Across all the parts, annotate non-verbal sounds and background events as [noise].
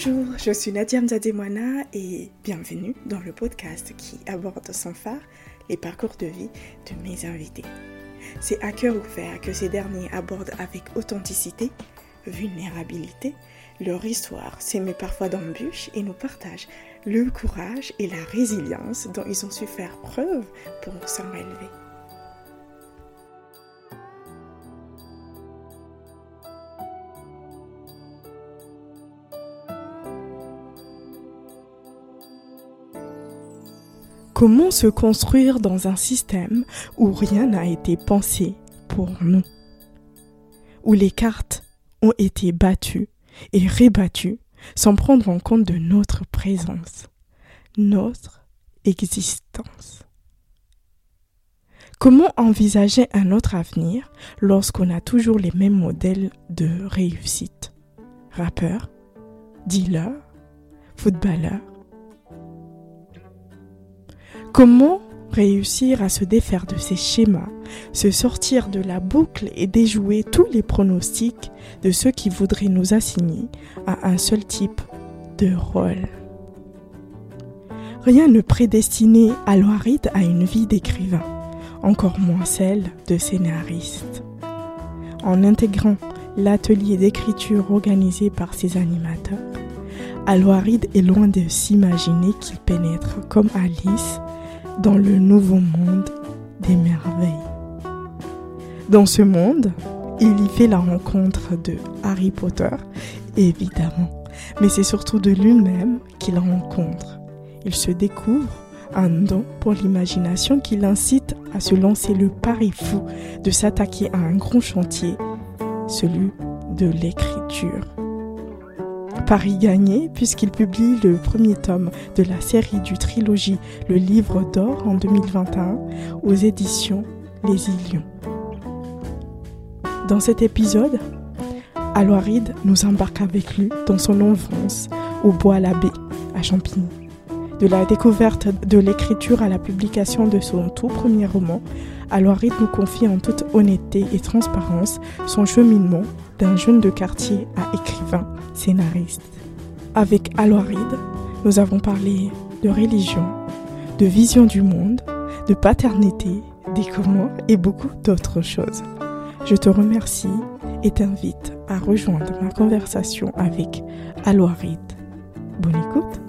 Bonjour, je suis Nadia Mzademwana et bienvenue dans le podcast qui aborde sans phare les parcours de vie de mes invités. C'est à cœur ouvert que ces derniers abordent avec authenticité, vulnérabilité, leur histoire s'émet parfois d'embûches et nous partagent le courage et la résilience dont ils ont su faire preuve pour s'en relever. Comment se construire dans un système où rien n'a été pensé pour nous Où les cartes ont été battues et rebattues sans prendre en compte de notre présence, notre existence. Comment envisager un autre avenir lorsqu'on a toujours les mêmes modèles de réussite? Rappeur, dealer, footballeur, Comment réussir à se défaire de ces schémas, se sortir de la boucle et déjouer tous les pronostics de ceux qui voudraient nous assigner à un seul type de rôle? Rien ne prédestinait Aloharid à une vie d'écrivain, encore moins celle de scénariste. En intégrant l'atelier d'écriture organisé par ses animateurs, Aloharid est loin de s'imaginer qu'il pénètre comme Alice dans le nouveau monde des merveilles. Dans ce monde, il y fait la rencontre de Harry Potter, évidemment, mais c'est surtout de lui-même qu'il rencontre. Il se découvre un don pour l'imagination qui l'incite à se lancer le pari fou de s'attaquer à un grand chantier, celui de l'écriture. Paris gagné puisqu'il publie le premier tome de la série du trilogie Le Livre d'Or en 2021 aux éditions Les Ilions. Dans cet épisode, Aloiride nous embarque avec lui dans son enfance au Bois l'Abbé à Champigny. De la découverte de l'écriture à la publication de son tout premier roman, Aloiride nous confie en toute honnêteté et transparence son cheminement d'un jeune de quartier à écrivain scénariste. Avec Aloiride, nous avons parlé de religion, de vision du monde, de paternité, des comment et beaucoup d'autres choses. Je te remercie et t'invite à rejoindre ma conversation avec Aloiride. Bonne écoute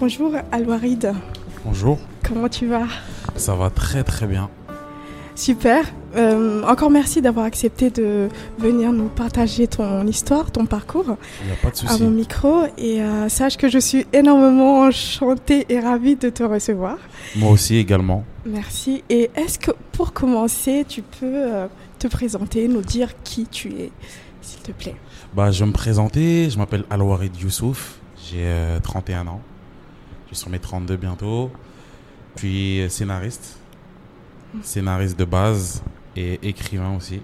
Bonjour Alwaride. Bonjour. Comment tu vas? Ça va très très bien. Super. Euh, encore merci d'avoir accepté de venir nous partager ton histoire, ton parcours Il a pas de souci. à mon micro. Et euh, sache que je suis énormément enchantée et ravie de te recevoir. Moi aussi également. Merci. Et est-ce que pour commencer, tu peux euh, te présenter, nous dire qui tu es, s'il te plaît? Bah, je vais me présenter. Je m'appelle Alouarid Youssouf. J'ai 31 ans. Je suis sur mes 32 bientôt. Je suis scénariste. Scénariste de base et écrivain aussi.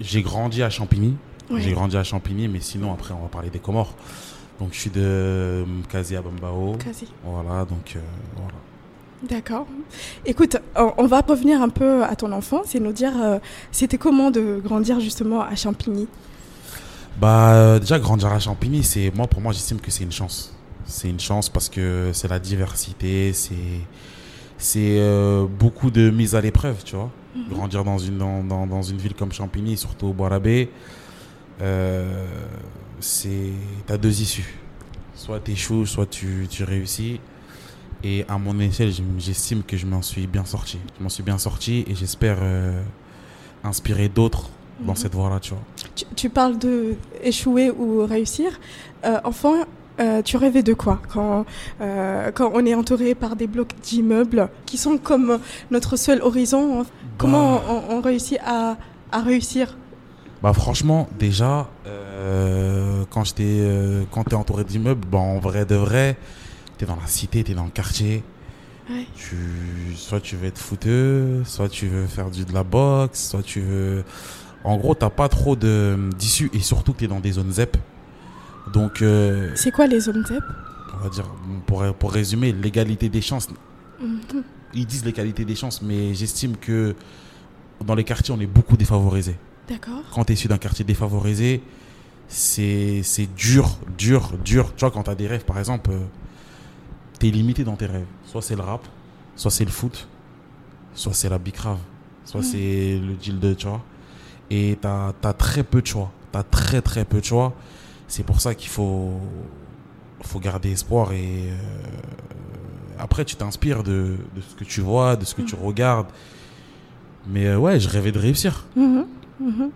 J'ai grandi à Champigny. J'ai grandi à Champigny, mais sinon après on va parler des Comores. Donc je suis de Mkazi à Bambao. Voilà, donc euh, voilà. D'accord. Écoute, on on va revenir un peu à ton enfance et nous dire euh, c'était comment de grandir justement à Champigny? Bah euh, déjà grandir à Champigny, c'est moi pour moi j'estime que c'est une chance. C'est une chance parce que c'est la diversité, c'est c'est euh, beaucoup de mise à l'épreuve, tu vois. Grandir dans une dans, dans, dans une ville comme Champigny, surtout au Bois-l'Abbé, euh, c'est t'as deux issues. Soit tu échoues, soit tu, tu réussis. Et à mon échelle, j'estime que je m'en suis bien sorti. Je m'en suis bien sorti et j'espère euh, inspirer d'autres dans Mhm. cette voie-là, tu vois. Tu, tu parles de échouer ou réussir. Euh, enfant, euh, tu rêvais de quoi quand, euh, quand on est entouré par des blocs d'immeubles qui sont comme notre seul horizon hein. Comment Bah. on, on réussit à, à réussir? Bah franchement, déjà, euh, quand j'étais, euh, quand t'es entouré d'immeubles, bah en vrai de vrai, t'es dans la cité, t'es dans le quartier, Ouais. Tu, soit tu veux être footeux, soit tu veux faire du, de la boxe, soit tu veux. En gros, t'as pas trop de- d'issue et surtout que tu es dans des zones ZEP. Donc, euh, C'est quoi les zones ZEP on va dire, pour, pour résumer, l'égalité des chances. Mhm. Ils disent l'égalité des chances, mais j'estime que dans les quartiers, on est beaucoup défavorisés. D'accord. Quand tu es issu d'un quartier défavorisé, c'est dur, dur, dur. Tu vois, quand tu as des rêves, par exemple, tu es limité dans tes rêves. Soit c'est le rap, soit c'est le foot, soit c'est la bicrave, soit Mm. c'est le deal de, tu vois. Et tu as, très peu de choix. Tu as très, très peu de choix. C'est pour ça qu'il faut, faut garder espoir et euh, après, tu t'inspires de, de ce que tu vois, de ce que tu regardes. Mais euh, ouais, je rêvais de réussir. Mhm, mhm.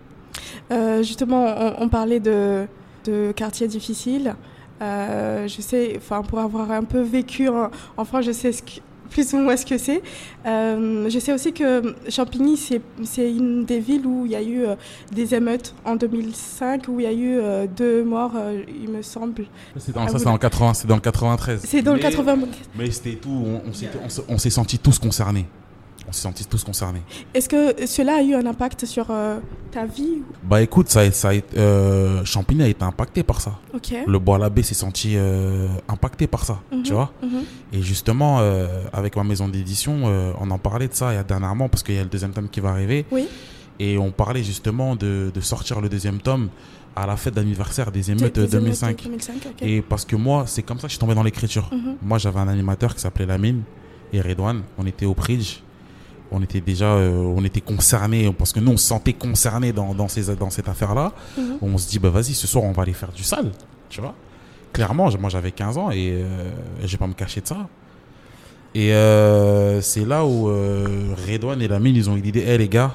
Euh, justement, on, on parlait de, de quartiers difficiles. Euh, je sais, enfin, pour avoir un peu vécu en, en France, je sais ce que- plus ou moins ce que c'est. Euh, je sais aussi que Champigny, c'est une des villes où il y a eu euh, des émeutes en 2005, où il y a eu euh, deux morts, euh, il me semble. C'est dans, Ah, ça, c'est dans le 80, c'est dans le 93. C'est dans le Mais- 80. Mais c'était tout, on, on s'est sentis tous concernés. On s'est sentis tous concernés. Est-ce que cela a eu un impact sur euh, ta vie Bah écoute, ça, a- ça a euh, Champigny a été impacté par ça. Ok. Le bois l'abbé s'est senti euh, impacté par ça, Mhm, tu vois? mhm. Et justement, avec ma maison d'édition, on en parlait de ça il y a dernièrement parce qu'il y a le deuxième tome qui va arriver. Oui. Et on parlait justement de, de sortir le deuxième tome à la fête d'anniversaire des émeutes de des émeutes 2005. 2005, ok. Et parce que moi, c'est comme ça que je suis tombé dans l'écriture. Mhm. Moi, j'avais un animateur qui s'appelait Lamine et Redouane. On était au Bridge. On était déjà, euh, on était concernés parce que nous, on se sentait concernés dans, dans, ces, dans cette affaire-là. Mhm. On se dit, bah vas-y, ce soir, on va aller faire du sale. Tu vois Clairement, moi, j'avais 15 ans et euh, je vais pas me cacher de ça. Et euh, c'est là où euh, Redouane et Lamine, ils ont eu l'idée, hé les gars,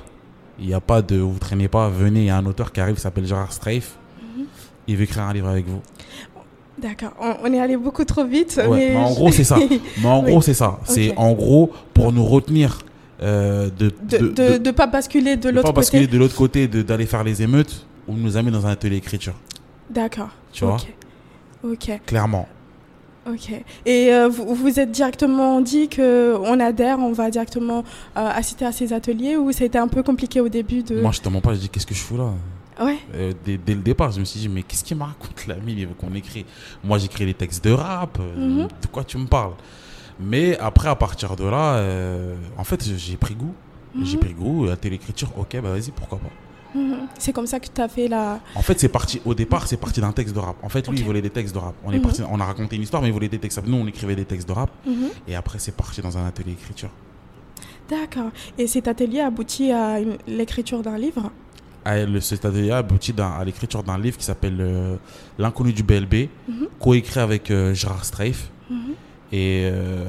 il n'y a pas de, vous traînez pas, venez, il y a un auteur qui arrive, s'appelle Gérard Strafe. Mhm. Il veut écrire un livre avec vous. D'accord, on, on est allé beaucoup trop vite. Ouais, mais mais en gros, c'est ça. [laughs] Mais en Oui. gros, c'est ça. C'est en gros pour nous retenir euh, de de de, de, pas basculer de l'autre pas basculer côté. de l'autre côté, d'aller faire les émeutes. On nous a mis dans un atelier d'écriture, D'accord. tu vois, Ok. Clairement. Ok. Et euh, vous vous êtes directement dit que on adhère, on va directement euh, assister à ces ateliers ou ça a été un peu compliqué au début de. Moi, je te mens pas, je dis qu'est-ce que je fous là? Ouais. Euh, dès, dès le départ, je me suis dit, mais qu'est-ce qu'il me raconte l'ami? Il veut qu'on écrit. Moi, j'écris des textes de rap. Mhm. De quoi tu me parles? Mais après, à partir de là, euh, en fait, j'ai pris goût. J'ai Mhm. pris goût à télécriture. Ok, bah vas-y, pourquoi pas. Mhm. C'est comme ça que tu as fait la. En fait, c'est parti. Au départ, c'est parti d'un texte de rap. En fait, lui, Ok. il voulait des textes de rap. On est Mhm. parti. On a raconté une histoire, mais il voulait des textes. Nous, on écrivait des textes de rap. Et après, c'est parti dans un atelier d'écriture. D'accord. Et cet atelier aboutit à l'écriture d'un livre? Ah, le- Cet atelier a abouti d'un- à l'écriture d'un livre qui s'appelle euh, L'inconnu du BLB, Mhm. coécrit avec euh, Gérard Strafe. Mhm. Et euh,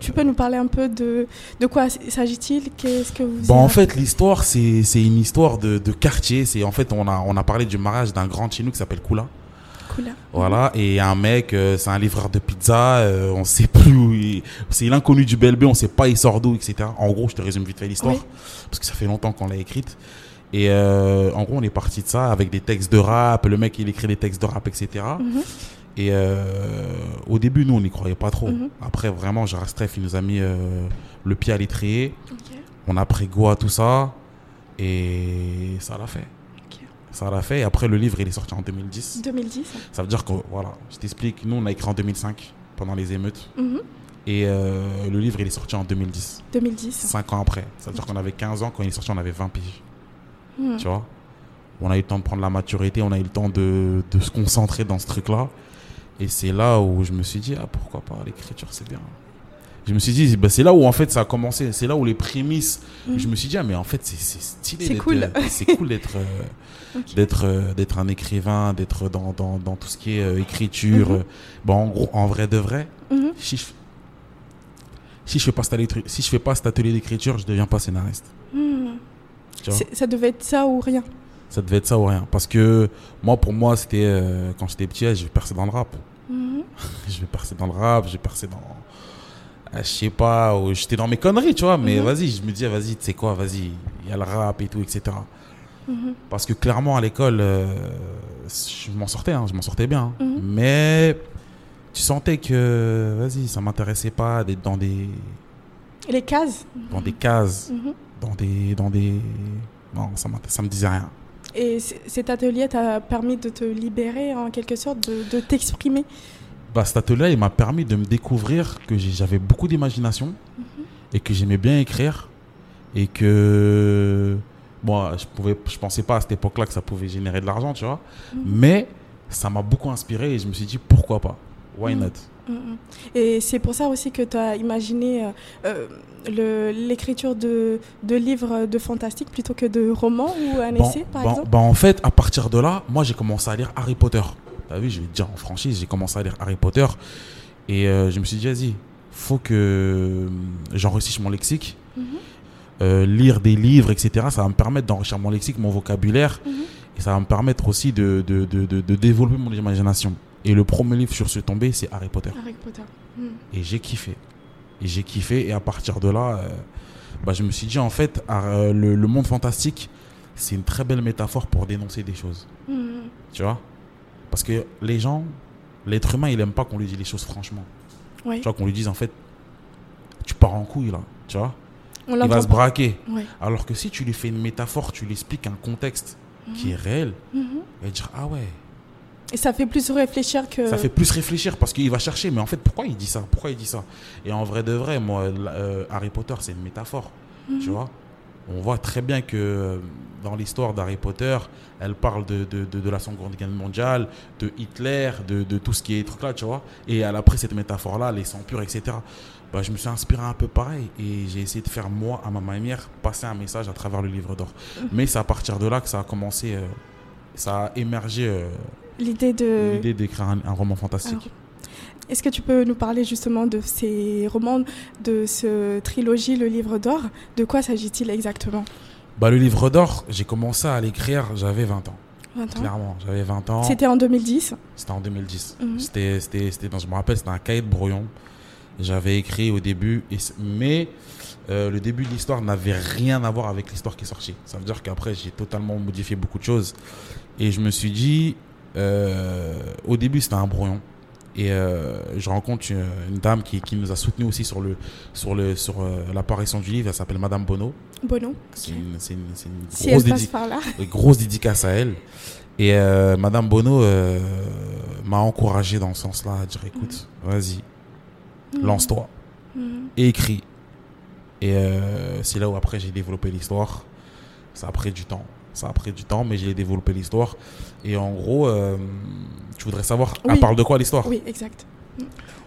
Tu peux nous parler un peu de de quoi s'agit-il? Qu'est-ce que vous. Bon, en fait, l'histoire, c'est une histoire de, de quartier. En fait, on a, on a parlé du mariage d'un grand chez nous qui s'appelle Kula. Cool. Voilà, et un mec, euh, c'est un livreur de pizza, euh, on sait plus où il... C'est l'inconnu du BLB, on sait pas il sort d'où, etc. En gros, je te résume vite fait l'histoire, Oui. parce que ça fait longtemps qu'on l'a écrite. Et euh, en gros, on est parti de ça avec des textes de rap, le mec, il écrit des textes de rap, etc. Mhm. Et euh, au début, nous, on n'y croyait pas trop. Mhm. Après, vraiment, Gérard Streff, il nous a mis euh, le pied à l'étrier. On a pris goût à tout ça, et ça l'a fait. Ça l'a fait, et après, le livre, il est sorti en 2010. 2010. Ça veut dire que, voilà, je t'explique, nous on a écrit en 2005, pendant les émeutes, Mhm. et euh, le livre il est sorti en 2010, 2010. 5 ans après. Ça veut dire qu'on avait 15 ans, quand il est sorti on avait 20 piges, Mhm. tu vois? On a eu le temps de prendre la maturité, on a eu le temps de, de se concentrer dans ce truc-là. Et c'est là où je me suis dit, ah pourquoi pas, l'écriture c'est bien. Je me suis dit, bah, c'est là où en fait ça a commencé, c'est là où les prémices, Mhm. je me suis dit, ah mais en fait c'est stylé. C'est cool. C'est cool d'être... euh, [laughs] Ok. d'être euh, d'être un écrivain, d'être dans, dans, dans tout ce qui est euh, écriture. Bon, en gros, en vrai de vrai, Mhm. si je, si je fais pas cet atelier, si je fais pas cet atelier d'écriture, je deviens pas scénariste. C'est- Ça devait être ça ou rien? Ça devait être ça ou rien. Parce que moi, pour moi, c'était euh, quand j'étais petit, je vais percer dans le rap. Mhm. [laughs] Je vais percer dans le rap, je vais percer dans. euh, je sais pas, ou j'étais dans mes conneries, tu vois, mais Mhm. vas-y, je me dis, vas-y, tu sais quoi, vas-y, il y a le rap et tout, etc. Mhm. Parce que clairement, à l'école, euh, je m'en sortais, hein, je m'en sortais bien. hein. Mais tu sentais que, vas-y, ça m'intéressait pas d'être dans des, Les cases? Dans des cases, dans des, dans des, non, ça, ça me disait rien. Et cet atelier t'a permis de te libérer en quelque sorte, de, de t'exprimer? Bah, cet atelier, il m'a permis de me découvrir que j'avais beaucoup d'imagination et que j'aimais bien écrire et que moi, je pouvais, je pensais pas à cette époque-là que ça pouvait générer de l'argent, tu vois. Mais ça m'a beaucoup inspiré et je me suis dit pourquoi pas, why Mhm. not? Mhm. Et c'est pour ça aussi que tu as imaginé euh, euh, l'écriture de, de livres de fantastique plutôt que de romans ou un Bon, essai, par bon, exemple? bah, en fait, à partir de là, moi j'ai commencé à lire Harry Potter. T'as vu, je vais te dire en franchise, j'ai commencé à lire Harry Potter et euh, je me suis dit, vas-y, faut que j'enrichisse mon lexique. Mhm. Euh, lire des livres, etc. Ça va me permettre d'enrichir mon lexique, mon vocabulaire Mhm. et ça va me permettre aussi de, de, de- de développer mon imagination. Et le premier livre sur ce tombé, c'est Harry Potter. Harry Potter. Mhm. Et j'ai kiffé. Et j'ai kiffé. Et à partir de là, euh, bah, je me suis dit, en fait, euh, le, le monde fantastique, c'est une très belle métaphore pour dénoncer des choses. Mhm. Tu vois? Parce que les gens, l'être humain, il aime pas qu'on lui dise les choses franchement. Ouais. Tu vois, qu'on lui dise, en fait, tu pars en couille là. Tu vois? On Il va se braquer. Ouais. Alors que si tu lui fais une métaphore, tu lui expliques un contexte qui est réel, il va dire, ah ouais. Et ça fait plus réfléchir que. Ça fait plus réfléchir parce qu'il va chercher, mais en fait, pourquoi il dit ça? Pourquoi il dit ça? Et en vrai de vrai, moi, euh, Harry Potter, c'est une métaphore. Mhm. Tu vois? On voit très bien que euh, dans l'histoire d'Harry Potter, elle parle de, de, de, de la Seconde Guerre mondiale, de Hitler, de, de tout ce qui est truc là, tu vois? Et elle a pris cette métaphore-là, les sangs purs, etc. Bah, je me suis inspiré un peu pareil et j'ai essayé de faire, moi, à ma manière, passer un message à travers le livre d'or. Mais c'est à partir de là que ça a commencé, euh, ça a émergé euh, L'idée de. l'idée d'écrire un, un roman fantastique. Alors, Est-ce que tu peux nous parler justement de ces romans, de ce trilogie, le livre d'or? De quoi s'agit-il exactement? Bah, le livre d'or, j'ai commencé à l'écrire, j'avais 20 ans. 20 ans. Clairement, j'avais 20 ans. C'était en 2010. C'était en 2010. Mhm. C'était, c'était, je me rappelle, c'était un cahier de brouillon. J'avais écrit au début, et, mais euh, le début de l'histoire n'avait rien à voir avec l'histoire qui est sortie. Ça veut dire qu'après, j'ai totalement modifié beaucoup de choses. Et je me suis dit, euh, au début, c'était un brouillon. Et euh, je rencontre une, une dame qui, qui nous a soutenus aussi sur, le, sur, le, sur l'apparition du livre. Elle s'appelle Madame Bono. Bono. C'est une, c'est une- c'est une Si grosse elle passe dédi- par là. une [laughs] grosse dédicace à elle. Et Madame Bono m'a encouragé dans ce sens-là à dire écoute, vas-y, lance-toi, Mhm. et écris. Et euh, c'est là où après j'ai développé l'histoire. Ça a pris du temps. Ça a pris du temps, mais j'ai développé l'histoire. Et en gros, euh, tu voudrais savoir, elle Oui. parle de quoi l'histoire? Oui, exact.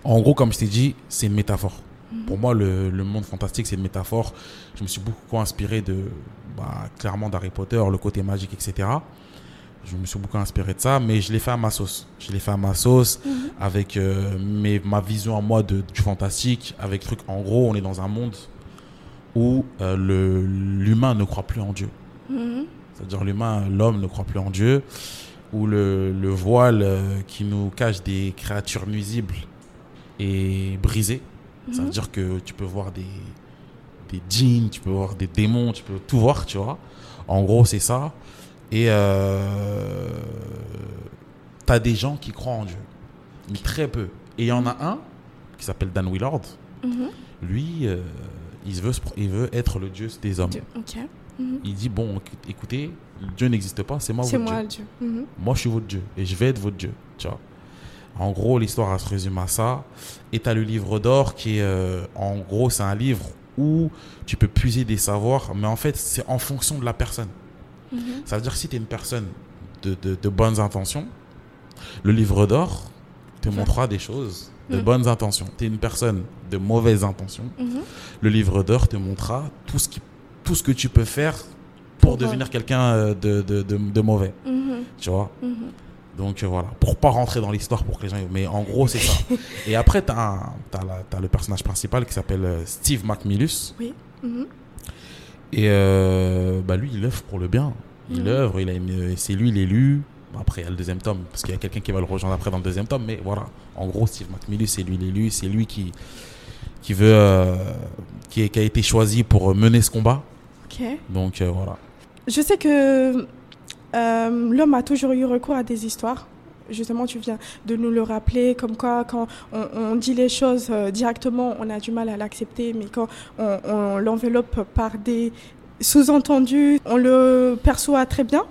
En gros, comme je t'ai dit, c'est une métaphore. Mhm. Pour moi, le, le monde fantastique, c'est une métaphore. Je me suis beaucoup inspiré de, bah, clairement, d'Harry Potter, le côté magique, etc. Je me suis beaucoup inspiré de ça, mais je l'ai fait à ma sauce. Je l'ai fait à ma sauce, Mhm. avec euh, mes, ma vision à moi de, du fantastique, avec truc. En gros, on est dans un monde où euh, l'humain ne croit plus en Dieu. Mhm. C'est-à-dire l'humain, l'homme ne croit plus en Dieu, où le, le voile euh, qui nous cache des créatures nuisibles est brisé. Ça veut dire que tu peux voir des, des djinns, tu peux voir des démons, tu peux tout voir, tu vois. En gros, c'est ça. Et euh, tu as des gens qui croient en Dieu, mais très peu. Et il y en a un qui s'appelle Dan Willard. Mhm. Lui, euh, il, veut, il être le Dieu des hommes. Dieu. Mhm. Il dit bon, écoutez, Dieu n'existe pas, c'est moi votre moi Dieu. le Dieu. Mhm. Moi, je suis votre Dieu et je vais être votre Dieu. Tu vois. En gros, l'histoire se résume à ça. Et tu as le livre d'or qui est, euh, en gros, c'est un livre où tu peux puiser des savoirs, mais en fait, c'est en fonction de la personne. Mhm. Ça veut dire que si tu es une personne de, de- de bonnes intentions, le livre d'or te Ouais. montrera des choses de Mhm. bonnes intentions. Tu es une personne de mauvaises intentions, Mhm. le livre d'or te montrera tout ce, qui, tout ce que tu peux faire pour, devenir quelqu'un euh, de, de, de, de mauvais. Mhm. Tu vois? Mhm. Donc euh, voilà, pour pas rentrer dans l'histoire pour que les gens. Mais en gros, c'est ça. [laughs] Et après, tu as, le personnage principal qui s'appelle euh, Steve McMillus. Oui. Et euh, bah lui, il œuvre pour le bien. Il œuvre, c'est lui l'élu. Après, il y a le deuxième tome, parce qu'il y a quelqu'un qui va le rejoindre après dans le deuxième tome. Mais voilà, en gros, Steve McMillus, c'est lui l'élu. C'est lui qui, qui veut. euh, qui, a été choisi pour mener ce combat. Ok. Donc euh, voilà. Je sais que euh, l'homme a toujours eu recours à des histoires justement tu viens de nous le rappeler, comme quoi quand on, dit les choses directement, on a du mal à l'accepter, mais quand on, l'enveloppe par des sous-entendus, on le perçoit très bien.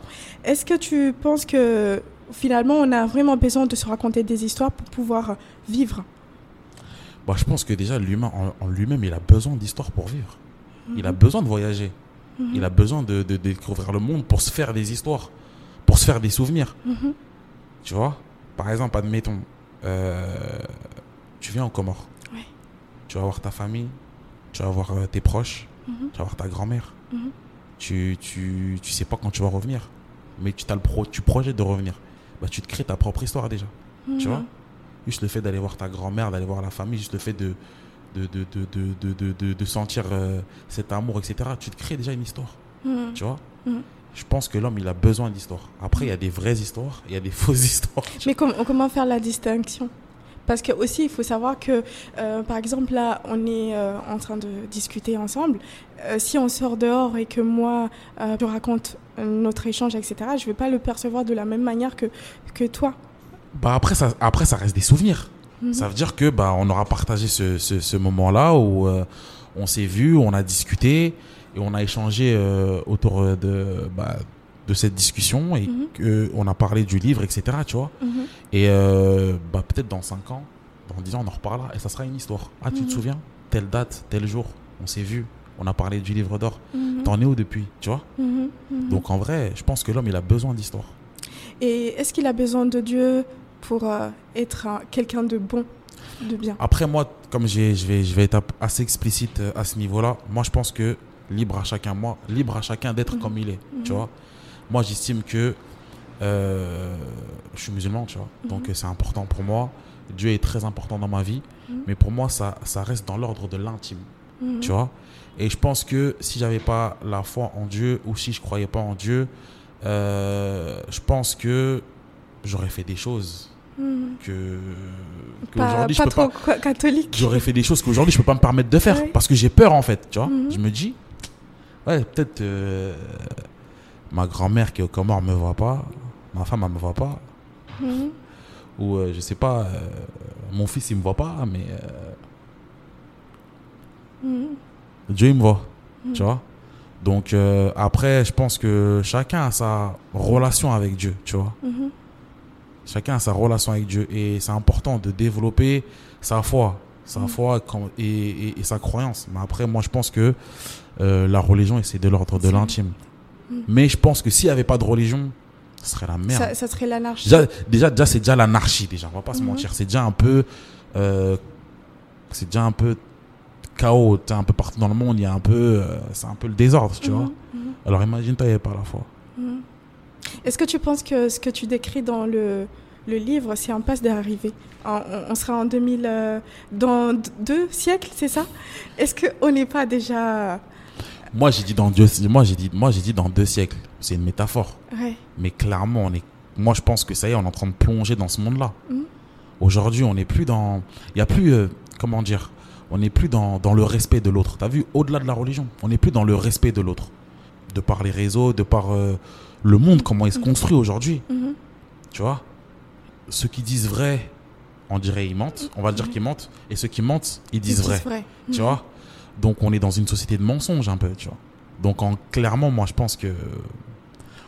Est-ce que tu penses que finalement on a vraiment besoin de se raconter des histoires pour pouvoir vivre? Bah, Je pense que déjà l'humain en, lui-même, il a besoin d'histoires pour vivre. Il a mhm. besoin de voyager. Mhm. Il a besoin de, découvrir le monde pour se faire des histoires, pour se faire des souvenirs. Mhm. Tu vois? Par exemple, admettons, euh, tu viens en Comores. Tu vas voir ta famille, tu vas voir euh, tes proches, tu vas voir ta grand-mère. Tu, tu, tu sais pas quand tu vas revenir, mais tu, as le pro, tu projettes de revenir. Bah, tu te crées ta propre histoire déjà. Tu vois? Juste le fait d'aller voir ta grand-mère, d'aller voir la famille, juste le fait de, de, de, de, de, de, de sentir euh, cet amour, etc. Tu te crées déjà une histoire. Tu vois? Je pense que l'homme, il a besoin d'histoire. Après, il y a des vraies histoires, il y a des [laughs] fausses histoires. Mais comment faire la distinction? Parce que aussi, il faut savoir que, euh, par exemple, là, on est euh, en train de discuter ensemble. si on sort dehors et que moi, je raconte notre échange, etc., je ne vais pas le percevoir de la même manière que, que toi. Bah après, ça, après, ça reste des souvenirs. Mhm. Ça veut dire que bah, on aura partagé ce, ce, moment-là où euh, on s'est vu, on a discuté et on a échangé euh, autour de, bah, de cette discussion et mhm. que on a parlé du livre, etc. Tu vois mhm. Et euh, bah, peut-être dans 5 ans, dans 10 ans, on en reparlera et ça sera une histoire. Ah, tu te souviens? Telle date, tel jour, on s'est vu, on a parlé du livre d'or. T'en es où depuis Tu vois? Donc en vrai, je pense que l'homme, il a besoin d'histoire. Et est-ce qu'il a besoin de Dieu pour euh, être quelqu'un de bon, de bien? Après, moi, comme je vais, je vais être assez explicite euh, à ce niveau-là, moi, je pense que libre à chacun, moi, libre à chacun d'être mhm. comme il est, tu mhm. vois? Moi, j'estime que euh, je suis musulman, tu vois. Mhm. Donc, c'est important pour moi. Dieu est très important dans ma vie. Mais pour moi, ça, ça reste dans l'ordre de l'intime, tu vois. Et je pense que si j'avais pas la foi en Dieu ou si je croyais pas en Dieu, je pense que j'aurais fait des choses Hmm. que, pas, je trop catholique. J'aurais fait des choses qu'aujourd'hui je peux pas me permettre de faire parce que j'ai peur en fait, tu vois. Je me dis, ouais, peut-être euh, ma grand-mère qui est au Comores me voit pas, ma femme elle me voit pas, hmm. ou euh, je sais pas, euh, mon fils il me voit pas, mais Dieu il me voit, tu vois. Donc après, je pense que chacun a sa relation avec Dieu, tu vois. Chacun a sa relation avec Dieu et c'est important de développer sa foi, sa foi et, sa croyance. Mais après, moi, je pense que euh, la religion, c'est de l'ordre de l'intime. Mm. Mais je pense que s'il n'y avait pas de religion, ce serait la merde. Ça, serait l'anarchie. Déjà, déjà, c'est déjà l'anarchie, déjà. On va pas se mm-hmm. mentir. C'est déjà un peu. Euh, c'est déjà un peu chaos. Un peu partout dans le monde, il y a un peu. Euh, c'est un peu le désordre, tu mm-hmm. vois. Mm-hmm. Alors imagine-toi, il n'y avait pas la foi. Est-ce que tu penses que ce que tu décris dans le, le livre, c'est en passe d'arriver on, sera en 2000, euh, dans deux siècles, c'est ça? Est-ce qu'on n'est pas déjà... Moi, j'ai dit dans deux, moi, j'ai dit, moi, j'ai dit dans deux siècles. C'est une métaphore. Mais clairement, on est, moi, je pense que ça y est, on est en train de plonger dans ce monde-là. Mmh. Aujourd'hui, on n'est plus dans, il y a plus, euh, comment dire, on n'est plus dans, dans, le respect de l'autre. Tu as vu, au-delà de la religion, on n'est plus dans le respect de l'autre. De par les réseaux, de par euh, le monde, comment il se mhm. construit aujourd'hui. Mhm. Tu vois? Ceux qui disent vrai, on dirait ils mentent. On va dire mhm. qu'ils mentent. Et ceux qui mentent, ils disent vrai. Tu vois? Donc on est dans une société de mensonges un peu, tu vois. Donc en, clairement, moi je pense que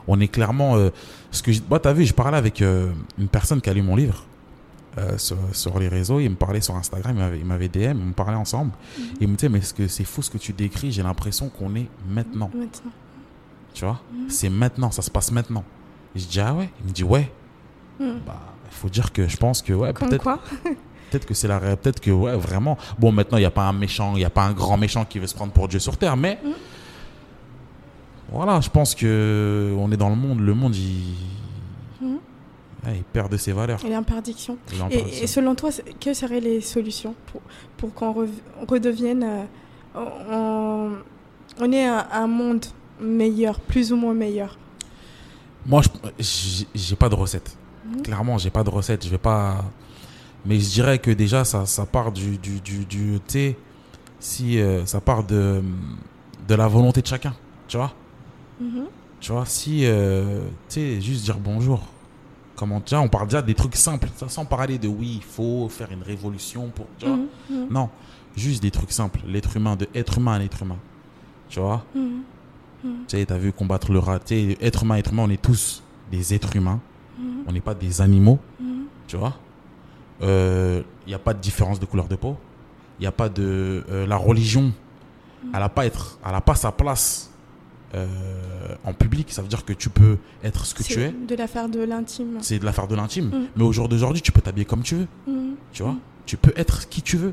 on est clairement euh, ce que bah, tu as vu je parlais avec euh, une personne qui a lu mon livre euh, sur, les réseaux il me parlait sur Instagram il m'avait DM on me parlait ensemble il me disait mais que c'est fou ce que tu décris? J'ai l'impression qu'on est maintenant. maintenant tu vois? Mhm. C'est maintenant, ça se passe maintenant. je dis, ah ouais? Il me dit, ouais. Mhm. Bah, il faut dire que je pense que, ouais, peut-être. quoi? [laughs] Peut-être que c'est la peut-être que ouais vraiment. Bon maintenant il n'y a pas un méchant, il n'y a pas un grand méchant qui veut se prendre pour Dieu sur terre, mais mhm. voilà, je pense que on est dans le monde, le monde il, il perd de ses valeurs. Il est en perdition. Et, selon toi, que seraient les solutions pour, pour qu'on redevienne, euh, on, on ait un monde meilleur, plus ou moins meilleur? Moi, j'ai pas de recette. Mhm. Clairement, j'ai pas de recette. Je vais pas. Mais je dirais que déjà, ça, ça part du, du, du, du si euh, ça part de, de la volonté de chacun, tu vois? Mhm. Tu vois, si, euh, tu sais, juste dire bonjour. Comment déjà, on parle déjà des trucs simples, ça, sans parler de oui, il faut faire une révolution pour. Tu vois? Mhm, mhm, Non, juste des trucs simples. L'être humain, de être humain à l'être humain. Tu vois? Mhm, Tu sais, t'as vu combattre le rat. Tu être humain, être humain, on est tous des êtres humains. On n'est pas des animaux. Tu vois? Il n'y a pas de différence de couleur de peau. Il n'y a pas de. euh, la religion, elle n'a pas, être- elle a pas sa place euh, en public. Ça veut dire que tu peux être ce que tu es. C'est de l'affaire de l'intime. C'est de l'affaire de l'intime. Mm. Mais au jour d'aujourd'hui, tu peux t'habiller comme tu veux. Mhm, Tu vois? Tu peux être qui tu veux.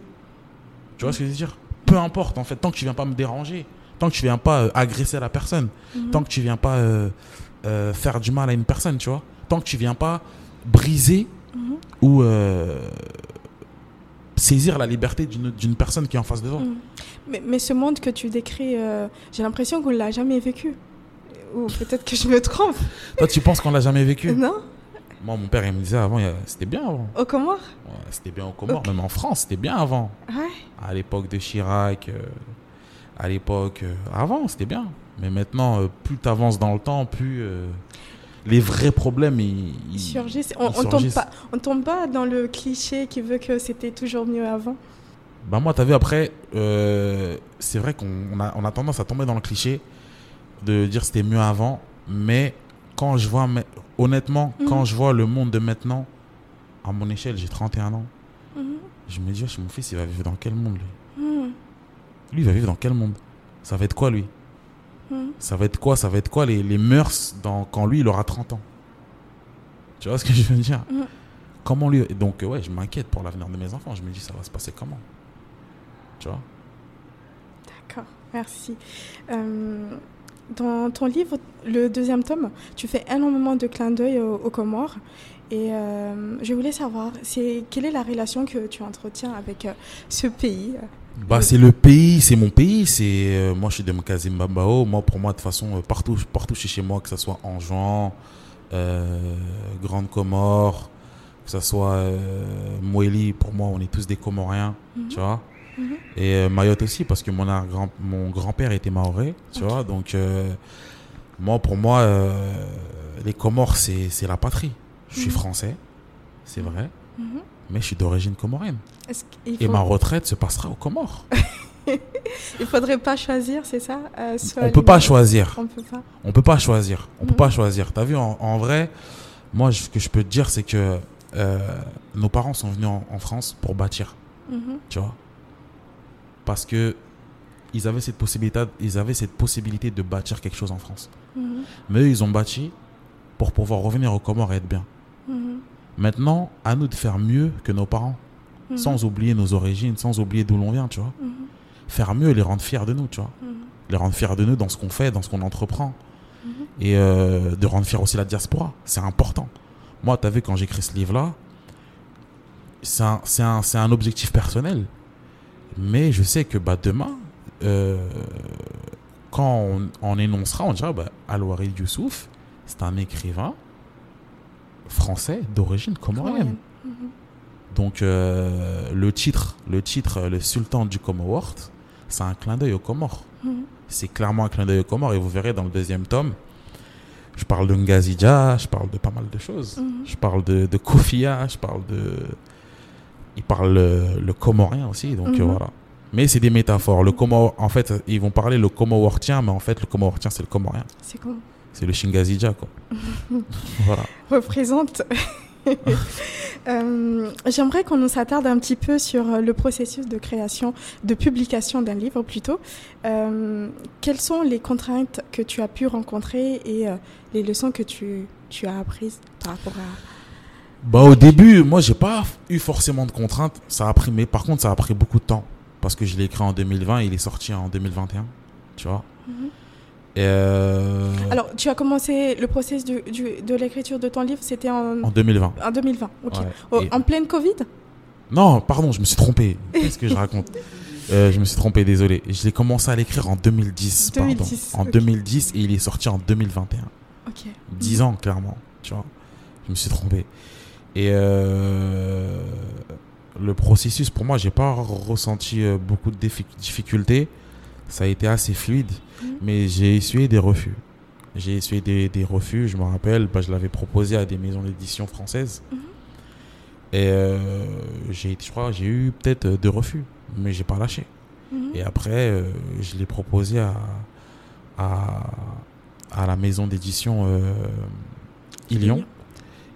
Tu vois ce que je veux dire? Peu importe, en fait, tant que tu viens pas me déranger, tant que tu viens pas euh, agresser la personne, mhm. tant que tu viens pas euh, euh, faire du mal à une personne, tu vois? Tant que tu viens pas briser Mhm, ou euh, saisir la liberté d'une personne qui est en face de toi. mhm. Mais, mais ce monde que tu décris, euh, j'ai l'impression qu'on ne l'a jamais vécu. Ou peut-être que je me trompe. Toi, tu penses qu'on l'a jamais vécu? Non Moi, mon père, il me disait avant, c'était bien avant. Au Comores? Ouais, c'était bien au Comores, même en France, c'était bien avant. Ouais. À l'époque de Chirac, euh, à l'époque. euh, avant, c'était bien. Mais maintenant, euh, plus tu avances dans le temps, plus les vrais problèmes ils, surgissent. On, ils on tombe surgissent. pas, on tombe pas dans le cliché qui veut que c'était toujours mieux avant. Bah moi, t'as vu après, euh, c'est vrai qu'on on a, on a tendance à tomber dans le cliché de dire c'était mieux avant, mais quand je vois, mais- honnêtement, Mhm. quand je vois le monde de maintenant, à mon échelle, j'ai 31 ans, Mhm, je me dis, Wesh, mon fils, il va vivre dans quel monde lui mhm, Lui, il va vivre dans quel monde? Ça va être quoi lui? Ça va être quoi Ça va être quoi les, les mœurs dans, quand lui, il aura 30 ans? Tu vois ce que je veux dire? Mhm. Comment lui... Donc, ouais, je m'inquiète pour l'avenir de mes enfants. Je me dis, ça va se passer comment? Tu vois? D'accord, merci. Euh, dans ton livre, le deuxième tome, tu fais énormément de clins d'œil aux, aux Comores. Et euh, je voulais savoir, c'est quelle est la relation que tu entretiens avec euh, ce pays Bah, c'est le pays, c'est mon pays. C'est euh, moi, je suis de Mkazimbabao. Moi, pour moi, de toute façon, euh, partout, partout chez chez moi, que ce soit Anjouan, euh, Grande Comore, que ce soit euh, pour moi, on est tous des Comoriens, Mhm. tu vois. Mhm. Et Mayotte aussi, parce que mon, grand, mon grand-père était maoré, tu vois. Donc, moi, pour moi, les Comores, c'est la patrie. Je suis Mhm. français, c'est vrai. Mais je suis d'origine comorienne. Et ma retraite se passera aux Comores. [laughs] il faudrait pas choisir, c'est ça euh, On peut pas choisir. On peut pas. On peut pas choisir. On peut Mhm. pas choisir. T'as vu, en, en vrai, moi, ce que je peux te dire, c'est que euh, nos parents sont venus en, en France pour bâtir, Mhm. tu vois? Parce que ils avaient cette possibilité, ils avaient cette possibilité de bâtir quelque chose en France. Mhm. Mais eux, ils ont bâti pour pouvoir revenir aux Comores et être bien. Maintenant, à nous de faire mieux que nos parents, Mhm. sans oublier nos origines, sans oublier d'où l'on vient, tu vois. Mhm. Faire mieux et les rendre fiers de nous, tu vois. Mhm. Les rendre fiers de nous dans ce qu'on fait, dans ce qu'on entreprend. Et euh, de rendre fier aussi la diaspora. C'est important. Moi, tu as vu, quand j'écris ce livre-là, c'est un, un, un objectif personnel. Mais je sais que bah, demain, euh, quand on, on énoncera, on dira bah, Alouari Youssouf, c'est un écrivain français d'origine comorienne. Mhm. Donc, euh, le titre, le titre, le sultan du Commonwealth, c'est un clin d'œil aux Comores Mhm. c'est clairement un clin d'œil aux Comores et vous verrez dans le deuxième tome je parle de Ngazidja je parle de pas mal de choses Mhm. je parle de, de Kofia je parle de il parle le, le comorien aussi donc euh, voilà mais c'est des métaphores le Comor en fait ils vont parler le comortien mais en fait le comortien c'est le comorien C'est comme c'est le Shingazidja quoi [laughs] voilà représente. [laughs] Euh, J'aimerais qu'on nous s'attarde un petit peu sur euh, le processus de création, de publication d'un livre plutôt. Euh, quelles sont les contraintes que tu as pu rencontrer et euh, les leçons que tu, tu as apprises par rapport à... Bah au début, moi j'ai pas eu forcément de contraintes. Ça a pris, mais par contre ça a pris beaucoup de temps parce que je l'ai écrit en 2020, il est sorti en 2021, tu vois. Mhm. Et euh, Alors, tu as commencé le processus de l'écriture de ton livre, c'était en, en 2020. en 2020, ok. ouais. Oh, Et- En pleine Covid? Non, pardon, je me suis trompé. Qu'est-ce que je raconte? Euh, Je me suis trompé, désolé. Je l'ai commencé à l'écrire en 2010, 2010, pardon. En ok. 2010 et il est sorti en 2021. Ok. 10 ans, clairement. Tu vois, je me suis trompé. Et euh, le processus, pour moi, j'ai pas ressenti beaucoup de difficultés. Ça a été assez fluide. Mais j'ai essuyé des refus. J'ai essuyé des, des refus, je me rappelle. Bah, je l'avais proposé à des maisons d'édition françaises. Mhm. Et euh, j'ai, je crois, j'ai eu peut-être deux refus, mais j'ai pas lâché. Mhm. Et après, euh, je l'ai proposé à, à, à la maison d'édition euh, Ilion.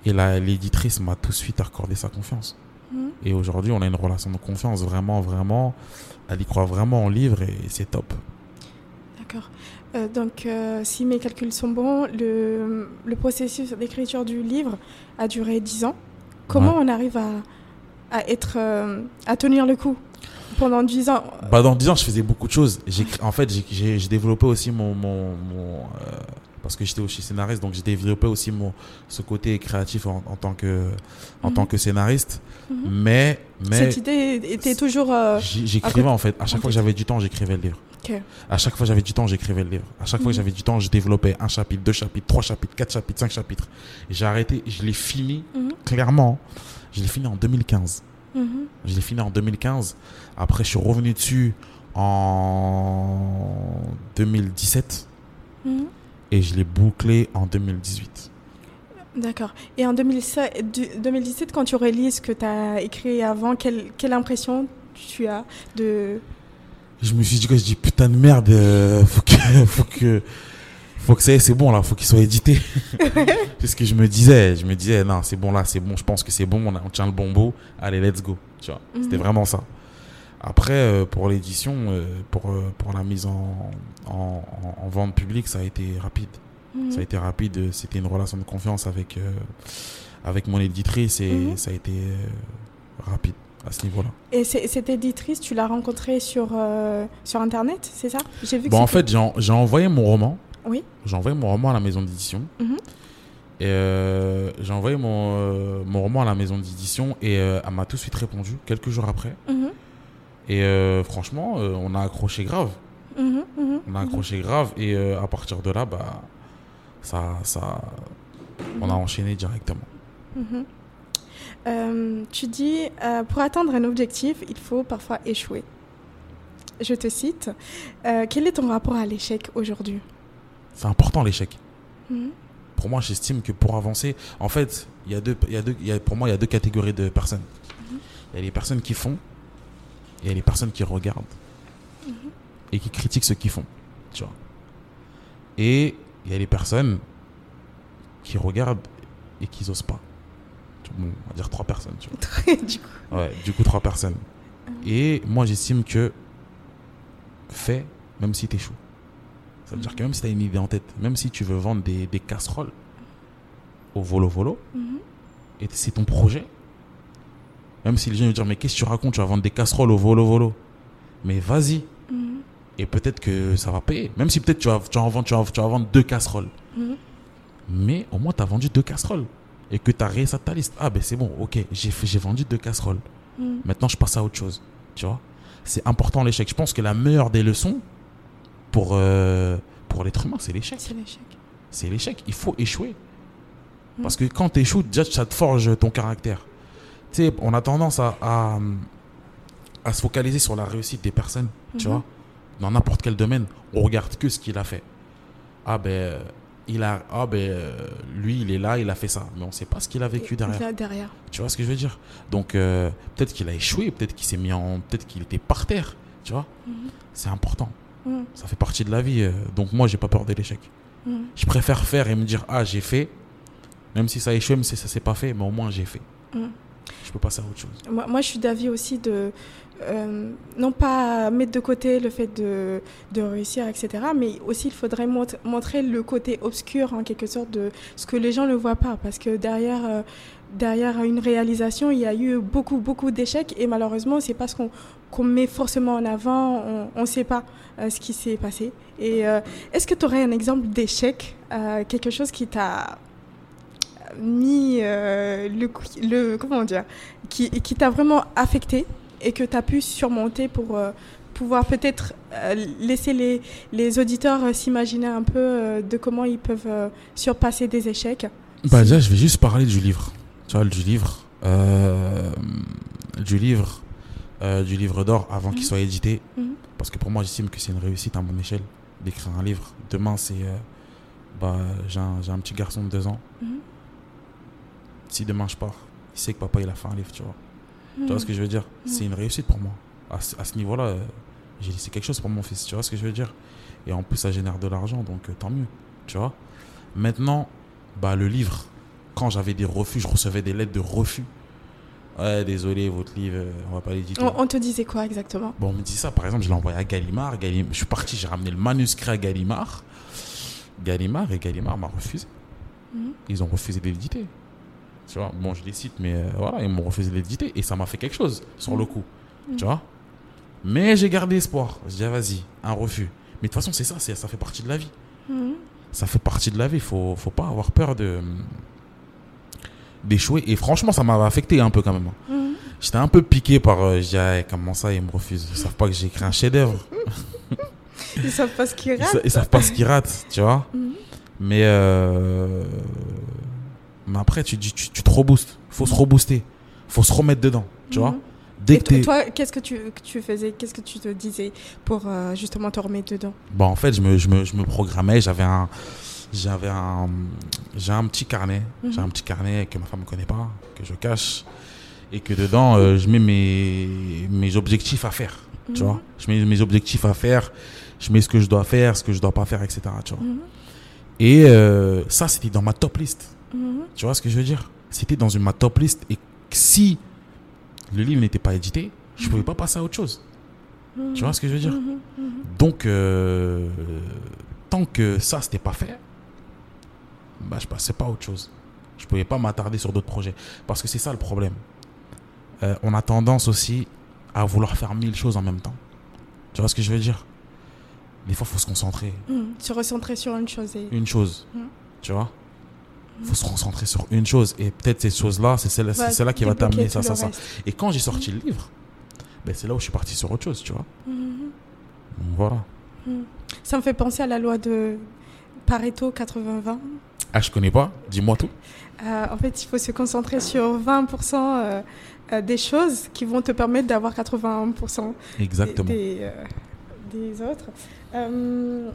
Et l'éditrice m'a tout de suite accordé sa confiance. Mhm. Et aujourd'hui, on a une relation de confiance vraiment, vraiment. Elle y croit vraiment en livre et c'est top. D'accord. Euh, donc, euh, si mes calculs sont bons, le, le processus d'écriture du livre a duré 10 ans. Comment Ouais. on arrive à, à être, euh, à tenir le coup pendant 10 ans? Bah, dans 10 ans, je faisais beaucoup de choses. En fait, j'ai, développé aussi mon. mon, mon, euh, parce que j'étais aussi scénariste, donc j'ai développé aussi mon, ce côté créatif en, en tant, que, en Mhm. tant que scénariste. Mhm. Mais, mais Cette idée était toujours. euh, j'écrivais en fait. À chaque en fois que j'avais du temps, j'écrivais le livre. À chaque fois que j'avais du temps, j'écrivais le livre. À chaque fois que Mhm. j'avais du temps, je développais un chapitre, deux chapitres, trois chapitres, quatre chapitres, cinq chapitres. J'ai arrêté, je l'ai fini, Mhm. clairement, je l'ai fini en 2015. Mhm. Je l'ai fini en 2015. Après, je suis revenu dessus en 2017 Mhm. Et je l'ai bouclé en 2018. D'accord. Et en 2017, du- 2017, quand tu relises ce que tu as écrit avant, quelle, quelle impression tu as de. Je me suis dit que je dis putain de merde, euh, faut que, [laughs] faut que, faut que ça c'est bon là, faut qu'il soit édité. [laughs] c'est ce que je me disais. Je me disais non, c'est bon là, c'est bon. Je pense que c'est bon. On, a- on tient le bon bout. Allez, let's go. Tu vois, c'était Mhm. vraiment ça. Après, euh, pour l'édition, euh, pour, euh, pour la mise en, en, en- en vente publique, ça a été rapide. Mhm. Ça a été rapide. C'était une relation de confiance avec, euh, avec mon éditrice et Mhm. ça a été euh, rapide à ce niveau-là. Et cette éditrice, tu l'as rencontrée sur, euh, sur Internet, c'est ça? J'ai vu que Bon, en fait, j'ai en- j'ai envoyé mon roman. Oui. J'ai envoyé mon roman à la maison d'édition. Mhm. Et euh, j'ai envoyé mon, euh, mon roman à la maison d'édition et euh, elle m'a tout de suite répondu quelques jours après. Et euh, franchement, euh, on a accroché grave. Mhm. Mhm. On a accroché grave et euh, à partir de là, bah, ça, ça, on a enchaîné directement. Mhm. Tu dis, pour atteindre un objectif, il faut parfois échouer. Je te cite. Quel est ton rapport à l'échec aujourd'hui? C'est important l'échec. Mhm. Pour moi, j'estime que pour avancer, en fait, il y a deux, il y a deux, il y a, pour moi, il y a deux catégories de personnes. Il y a les personnes qui font et il y a les personnes qui regardent et qui critiquent ce qu'ils font. Tu vois. Et il y a les personnes qui regardent et qui n'osent pas. Bon, on va dire trois personnes. Tu vois. [laughs] du coup. Ouais, du coup, trois personnes. Et moi, j'estime que fais, même si t'échoues. Ça veut dire que même si tu as une idée en tête, même si tu veux vendre des, des casseroles au volo-volo, Mhm. et c'est ton projet, même si les gens vont dire, mais qu'est-ce que tu racontes, tu vas vendre des casseroles au volo-volo. Mais vas-y, Mhm. et peut-être que ça va payer. Même si peut-être tu vas, tu, vas vendre, tu, vas, tu vas vendre deux casseroles. Mhm. Mais au moins, tu as vendu deux casseroles. Et que tu as réussi ta liste. Ah, ben c'est bon, ok, j'ai vendu deux casseroles. Mhm. Maintenant, je passe à autre chose. Tu vois? C'est important l'échec. Je pense que la meilleure des leçons pour, euh, pour l'être humain, c'est l'échec. C'est l'échec. C'est l'échec. Il faut échouer. Parce que quand tu échoues, déjà, ça te forge ton caractère. Tu sais, on a tendance à, à, à se focaliser sur la réussite des personnes. Tu Mhm. vois Dans n'importe quel domaine, on regarde que ce qu'il a fait. Ah ben, il a, ah ben, euh, lui, il est là, il a fait ça. Mais on sait pas ce qu'il a vécu derrière. Là, derrière. Tu vois ce que je veux dire? Donc euh, peut-être qu'il a échoué, peut-être qu'il s'est mis en, peut-être qu'il était par terre. Tu vois Mhm. C'est important. Mhm. Ça fait partie de la vie. euh, donc moi, j'ai pas peur de l'échec. Je préfère faire et me dire ah j'ai fait, même si ça a échoué, même si ça s'est pas fait, mais au moins j'ai fait. Je peux passer à autre chose. Moi, je suis d'avis aussi de euh, non pas mettre de côté le fait de, de réussir, etc., mais aussi il faudrait mont- montrer le côté obscur en quelque sorte de ce que les gens ne voient pas, parce que derrière euh, derrière une réalisation, il y a eu beaucoup beaucoup d'échecs et malheureusement c'est pas ce qu'on met forcément en avant, on ne sait pas euh, ce qui s'est passé. Et est-ce que tu aurais un exemple d'échec, quelque chose qui t'a mis euh, le, comment dire qui, qui t'a vraiment affecté et que tu as pu surmonter pour euh, pouvoir peut-être euh, laisser les, les auditeurs s'imaginer un peu de comment ils peuvent surpasser des échecs. Bah déjà, je vais juste parler du livre. Tu vois, du livre, euh, du livre, euh, du livre d'or avant qu'il Mhm. soit édité. Mhm. Parce que pour moi, j'estime que c'est une réussite à mon échelle d'écrire un livre. Demain, c'est euh, bah, j'ai un, un petit garçon de deux ans. Mhm. Si demain je pars, il sait que papa il a fait un livre, tu vois. Tu vois ce que je veux dire? C'est une réussite pour moi. À, ce- à ce niveau-là, euh, j'ai laissé quelque chose pour mon fils, tu vois ce que je veux dire? Et en plus, ça génère de l'argent, donc euh, tant mieux, tu vois. Maintenant, bah, le livre, quand j'avais des refus, je recevais des lettres de refus. Ouais, désolé, votre livre, euh, on va pas l'éditer. On, on te disait quoi exactement? Bon, on me dit ça, par exemple, je l'ai envoyé à Gallimard. Gallim- Je suis parti, j'ai ramené le manuscrit à Gallimard. Gallimard, et Gallimard m'a refusé. Mhm. Ils ont refusé de l'éditer. Tu vois, bon, je les cite, mais euh, voilà, ils m'ont refusé l'éditer. Et ça m'a fait quelque chose sur le coup. Mhm. Tu vois Mais j'ai gardé espoir. Je dis, ah, vas-y, un refus. Mais de toute façon, c'est ça, c'est- ça fait partie de la vie. Mhm. Ça fait partie de la vie. Il faut, faut pas avoir peur de d'échouer. Et franchement, ça m'avait affecté un peu quand même. Mhm. J'étais un peu piqué par. euh, je dis, ah, comment ça, ils me refusent? Ils savent pas que j'ai écrit un chef-d'œuvre. [laughs] Ils savent pas ce qu'ils Ils, ratent. ils savent pas ce qu'ils ratent, tu vois. Mais, euh, mais après, tu, dis- tu, tu te reboostes. faut se rebooster. faut se remettre dedans, tu vois. Mhm. Dès Et que toi, qu'est-ce que tu, que tu faisais? Qu'est-ce que tu te disais pour euh, justement te remettre dedans? Bon, en fait, je me, je me, je me programmais. J'avais un. J'avais un. J'ai un petit carnet. Mhm. J'ai un petit carnet que ma femme ne connaît pas, que je cache. Et que dedans, euh, je mets mes, mes objectifs à faire. Tu Mhm. vois Je mets mes objectifs à faire. Je mets ce que je dois faire, ce que je dois pas faire, etc. Tu vois Mhm. Et euh, ça, c'était dans ma top list. Mhm. Tu vois ce que je veux dire? C'était dans une, ma top list. Et si le livre n'était pas édité, je Mhm. pouvais pas passer à autre chose. Tu vois ce que je veux dire? Mhm. Mhm. Donc, euh, tant que ça, c'était pas fait, bah, je passais pas à autre chose. Je pouvais pas m'attarder sur d'autres projets. Parce que c'est ça le problème. Euh, on a tendance aussi à vouloir faire mille choses en même temps. Tu vois ce que je veux dire? Des fois, il faut se concentrer. Mhm. Se recentrer sur une chose. Et... Une chose. Mhm. Tu vois? Faut se concentrer sur une chose. Et peut-être cette chose-là, c'est celle- c'est Va celle-là qui va t'amener ça, ça, ça. Et quand j'ai sorti le livre, ben, c'est là où je suis parti sur autre chose, tu vois Mhm. Donc, Voilà. Ça me fait penser à la loi de Pareto 80-20. Ah, je connais pas Dis-moi tout. Euh, en fait, il faut se concentrer sur 20% euh, euh, des choses qui vont te permettre d'avoir 81% des- Exactement. Des, euh, des autres. Euh,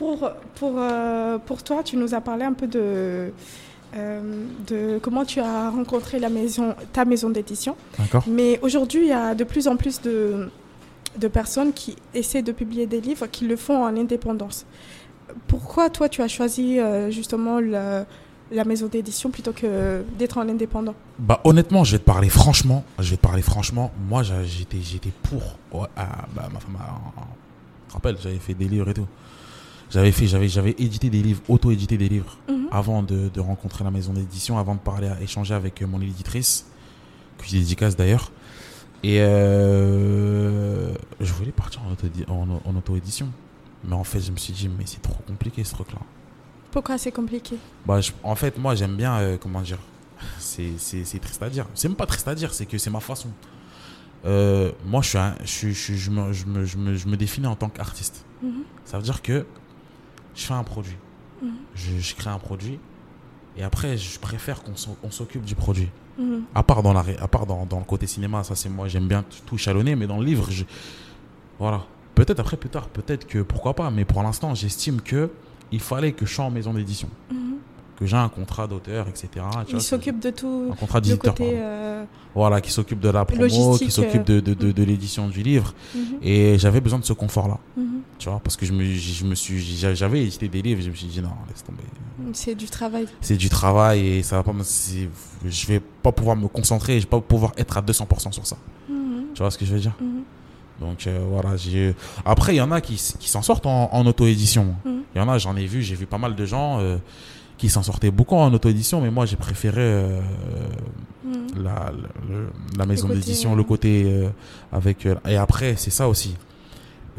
pour, pour, euh, pour toi, tu nous as parlé un peu de, euh, de comment tu as rencontré la maison, ta maison d'édition. Mais aujourd'hui, il y a de plus en plus de, de personnes qui essaient de publier des livres qui le font en indépendance. Pourquoi toi, tu as choisi euh, justement le- la maison d'édition plutôt que d'être en indépendant? Bah honnêtement, je vais te parler franchement. Je vais te parler franchement. Moi, j'étais, j'étais pour. Ouais, ah, bah, ma femme, a- tu te rappelles, j'avais fait des livres et tout. J'avais fait, j'avais, j'avais édité des livres, auto-édité des livres Mhm. avant de, de rencontrer la maison d'édition, avant de parler, à, échanger avec euh, mon éditrice, que je dédicace d'ailleurs. Et euh, je voulais partir en, auto, en, en auto-édition. Mais en fait, je me suis dit, mais c'est trop compliqué ce truc-là. Pourquoi c'est compliqué? Bah, je- en fait, moi, j'aime bien, euh, comment dire, c'est c'est- c'est triste à dire. C'est même pas triste à dire, c'est que c'est ma façon. Euh, moi, je, suis un- je, je, suis- je, me, je, me, je, me, je me définis en tant qu'artiste. Mhm. Ça veut dire que je fais un produit. Mhm. Je, je crée un produit. Et après, je préfère qu'on s'occupe du produit. Mhm. À part dans, la, à part dans, dans le côté cinéma, ça c'est moi, j'aime bien tout chalonner, mais dans le livre, je, voilà. Peut-être après, plus tard, peut-être que pourquoi pas, mais pour l'instant, j'estime que il fallait que je sois en maison d'édition, Mhm. Que j'ai un contrat d'auteur, etc. tu Il s'occupe de tout un contrat d'éditeur, euh, Voilà, qui s'occupe de la promo, Logistique, qui s'occupe de, de, de, euh, de l'édition du livre. mhm. Et j'avais besoin de ce confort-là, Mhm. tu vois, parce que je me, je me suis, j'avais édité des livres, je me suis dit non, laisse tomber. C'est du travail. C'est du travail et ça va pas je vais pas pouvoir me concentrer, je vais pas pouvoir être à 200% sur ça. Mhm. Tu vois ce que je veux dire? Donc euh, voilà, j'ai. Après, il y en a qui, qui s'en sortent en, en auto-édition. Il y en a, j'en ai vu, j'ai vu pas mal de gens euh, qui s'en sortaient beaucoup en auto-édition, mais moi j'ai préféré euh, Mhm. la, le- la maison d'édition, le côté euh, avec. euh, et après, c'est ça aussi.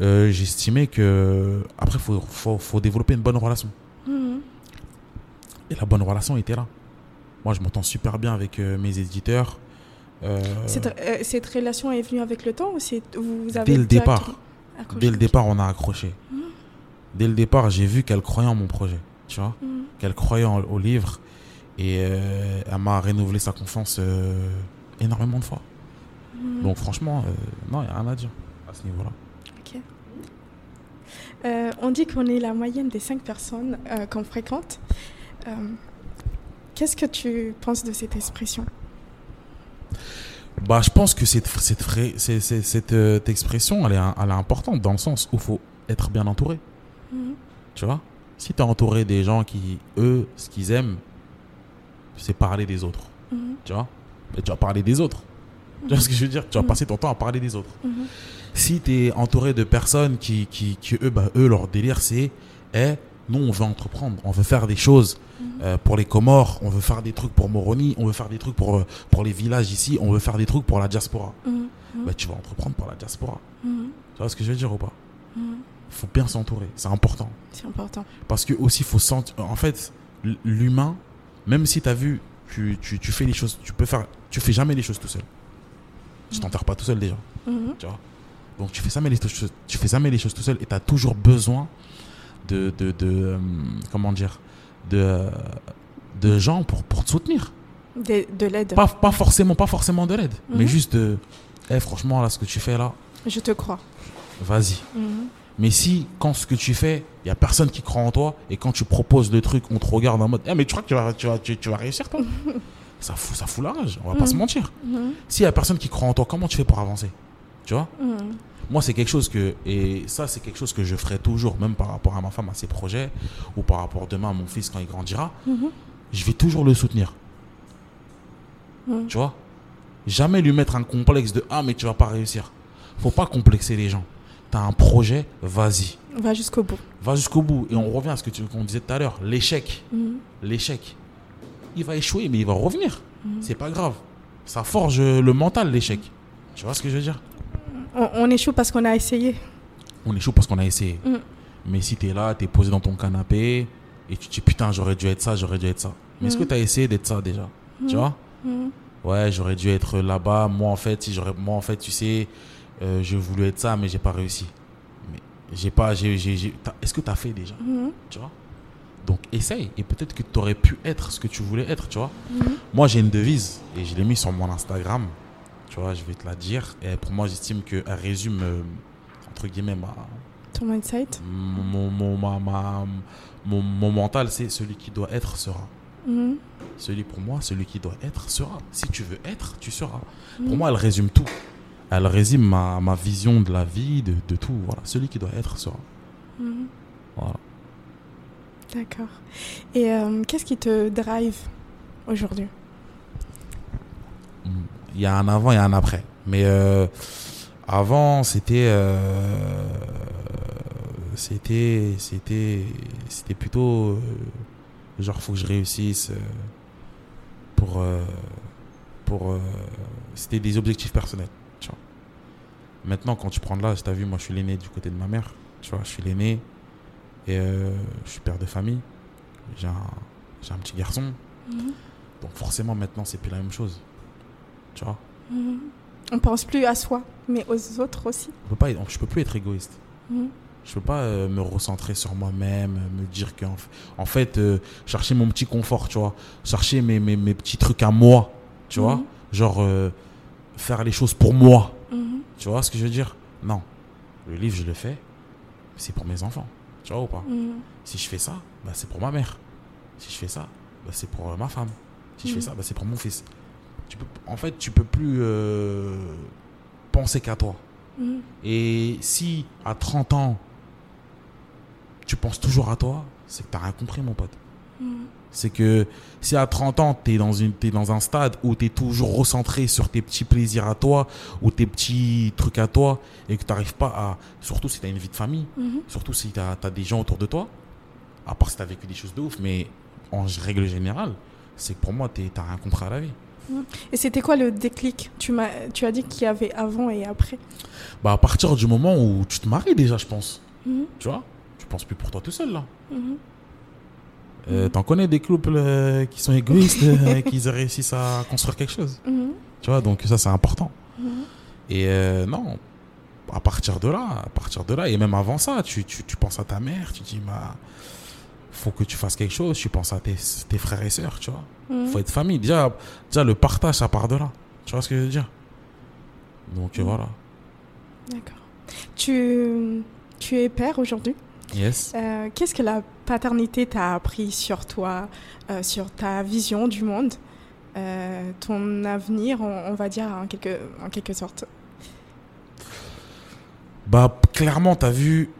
J'estimais que. Après, il faut, faut, faut développer une bonne relation. Mhm. Et la bonne relation était là. Moi, je m'entends super bien avec mes éditeurs. Cette, cette relation est venue avec le temps ou vous avez Dès le départ. accroché Dès le départ, on a accroché. Mhm. Dès le départ, j'ai vu qu'elle croyait en mon projet, tu vois, Mhm. qu'elle croyait en- au livre et euh, elle m'a renouvelé sa confiance euh, énormément de fois. Mhm. Donc franchement, euh, non, il n'y a rien à dire à ce niveau-là. On dit qu'on est la moyenne des cinq personnes qu'on fréquente. Qu'est-ce que tu penses de cette expression? Bah, je pense que cette, cette, expression, elle est, elle est importante dans le sens où il faut être bien entouré. Mhm. Tu vois? Si tu es entouré des gens qui, eux, ce qu'ils aiment, c'est parler des autres. Mhm. Tu vois? Et tu vas parler des autres. Tu vois ce que je veux dire? Tu vas Mhm. passer ton temps à parler des autres. Mhm. Si tu es entouré de personnes qui, qui, qui, eux, bah, eux, leur délire, c'est Eh, nous, on veut entreprendre, on veut faire des choses euh, pour les Comores, on veut faire des trucs pour Moroni, on veut faire des trucs pour, euh, pour les villages ici, on veut faire des trucs pour la diaspora. Bah, tu vas entreprendre pour la diaspora. Tu vois ce que je veux dire ou pas? Faut bien s'entourer, c'est important. C'est important. Parce que aussi, faut sentir. En fait, l'humain, même si tu as vu, tu, tu, tu fais les choses, tu peux faire. Tu fais jamais les choses tout seul. Tu t'enterres pas tout seul déjà, Mhm. tu vois? Donc tu fais jamais les choses, tu fais jamais les choses tout seul et tu as toujours besoin de. de, de euh, comment dire de, de gens pour, pour te soutenir. De, de l'aide. Pas, pas, forcément, pas forcément de l'aide, mais Mhm. juste de. Eh, franchement, là, ce que tu fais là, Je te crois. vas-y. Mais si, quand ce que tu fais, il y a personne qui croit en toi, et quand tu proposes le truc, on te regarde en mode, eh, mais tu crois que tu vas, tu vas, tu, tu vas réussir, toi [laughs] ça, fout, ça fout la rage, on va pas Mhm. se mentir. Mhm. S'il y a personne qui croit en toi, comment tu fais pour avancer? Tu vois? Mhm. Moi, c'est quelque chose que, et ça, c'est quelque chose que je ferai toujours, même par rapport à ma femme, à ses projets, ou par rapport demain à mon fils quand il grandira, Mhm. je vais toujours le soutenir. Mhm. Tu vois? Jamais lui mettre un complexe de, ah, mais tu vas pas réussir. Faut pas complexer les gens. T'as un projet, vas-y. Va jusqu'au bout. Va jusqu'au bout. Et on revient à ce que tu qu'on disait tout à l'heure. L'échec. Mhm. L'échec. Il va échouer, mais il va revenir. Mhm. C'est pas grave. Ça forge le mental, l'échec. Tu vois ce que je veux dire? On, on échoue parce qu'on a essayé. On échoue parce qu'on a essayé. Mhm. Mais si t'es là, t'es posé dans ton canapé, et tu te dis putain, j'aurais dû être ça, j'aurais dû être ça. Mais est-ce que Mhm. t'as essayé d'être ça déjà? Tu vois? Ouais, j'aurais dû être là-bas. Moi, en fait, si j'aurais, moi, en fait, tu sais, euh, j'ai voulu être ça, mais j'ai pas réussi. Mais j'ai pas, Est-ce que t'as fait déjà Mhm. Tu vois? Donc essaye et peut-être que tu aurais pu être ce que tu voulais être, tu vois? Mhm. Moi, j'ai une devise et je l'ai mis sur mon Instagram. Tu vois, je vais te la dire. Et pour moi, j'estime qu'elle résume, euh, entre guillemets, ma, Ton mindset. mon, mon, ma- ma- mon, mon mental, c'est celui qui doit être sera. Mhm. Celui pour moi, celui qui doit être sera. Si tu veux être, tu seras. Pour moi, elle résume tout. Elle résume ma, ma vision de la vie, de, de tout. Voilà. Celui qui doit être sera. Mhm. Voilà. D'accord. Et euh, qu'est-ce qui te drive aujourd'hui? Il y a un avant et un après. Mais euh, avant, c'était. euh, c'était. C'était. C'était plutôt. genre, faut que je réussisse. pour. pour. c'était des objectifs personnels. Tu. Maintenant, quand tu prends de l'âge, t'as vu, moi, je suis l'aîné du côté de ma mère. Tu vois, je suis l'aîné. Et euh, je suis père de famille. J'ai un, j'ai un petit garçon. Mhm. Donc, forcément, maintenant, c'est plus la même chose. Tu vois? Mhm. On pense plus à soi, mais aux autres aussi. Je peux pas, je peux plus être égoïste. Mhm. Je peux pas euh, me recentrer sur moi-même, me dire que en fait, euh, chercher mon petit confort, tu vois, chercher mes, mes, mes petits trucs à moi, tu vois, Mhm. genre faire les choses pour moi. Tu vois ce que je veux dire? Non, le livre je le fais, c'est pour mes enfants, tu vois ou pas? Mhm. Si je fais ça, bah, c'est pour ma mère. Si je fais ça, bah, c'est pour euh, ma femme. Si je fais ça, bah, c'est pour mon fils. Tu peux, en fait, tu peux plus euh, penser qu'à toi. Mhm. Et si à 30 ans, tu penses toujours à toi, c'est que tu n'as rien compris, mon pote. Mhm. C'est que si à 30 ans, tu es, dans une- dans un stade où tu es toujours recentré sur tes petits plaisirs à toi, ou tes petits trucs à toi, et que tu n'arrives pas à. Surtout si tu as une vie de famille, Mhm. surtout si tu as, des gens autour de toi, à part si tu as vécu des choses de ouf, mais en règle générale, c'est que pour moi, tu n'as rien compris à la vie. Et c'était quoi le déclic? Tu, m'as, tu as dit qu'il y avait avant et après. Bah, à partir du moment où tu te maries déjà, je pense. Mhm. Tu vois? Tu penses plus pour toi tout seul, là. Mhm. Euh, T'en connais des couples euh, qui sont égoïstes euh, et qui réussissent à construire quelque chose. Mhm. Tu vois, donc ça c'est important. Mhm. Et euh, non, à partir de là, à partir de là, et même avant ça, tu, tu, tu penses à ta mère, tu dis, bah, faut que tu fasses quelque chose, tu penses à tes, tes frères et sœurs, tu vois. Mhm. Faut être famille. Déjà, déjà, le partage, ça part de là. Tu vois ce que je veux dire? Donc Mhm. voilà. D'accord. Tu, tu es père aujourd'hui? Yes. Euh, Qu'est-ce que la paternité t'a appris sur toi, euh, sur ta vision du monde, euh, ton avenir, on, on va dire en quelque, en quelque sorte? Bah, clairement, t'as vu,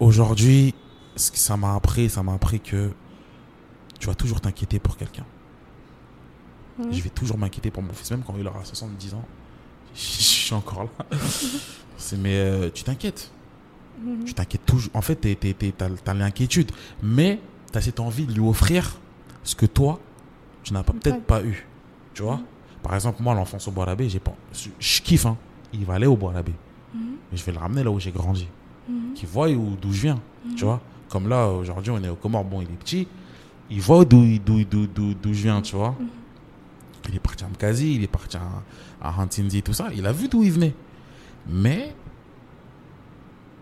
aujourd'hui, ce que ça m'a appris, ça m'a appris que tu vas toujours t'inquiéter pour quelqu'un. Mhm. Je vais toujours m'inquiéter pour mon fils, même quand il aura 70 ans. [laughs] Je suis encore là. [laughs] C'est, mais tu t'inquiètes. Mhm. Tu t'inquiètes toujours. En fait, t'as t'as l'inquiétude. Mais t'as cette envie de lui offrir ce que toi, tu n'as pas- peut-être pas eu. Tu vois? Par exemple, moi, l'enfance au bois j'ai pas. Je, kiffe, hein. Il va aller au bois. Mhm. Mais je vais le ramener là où j'ai grandi. Mhm. Qu'il voit où- d'où je viens. Tu vois? Comme là, aujourd'hui, on est au Comores. Bon, il est petit. Il voit d'où je viens, tu vois? Mhm. Il est parti à Mkazi, il est parti à, à Hantinzi, tout ça. Il a vu d'où il venait. Mais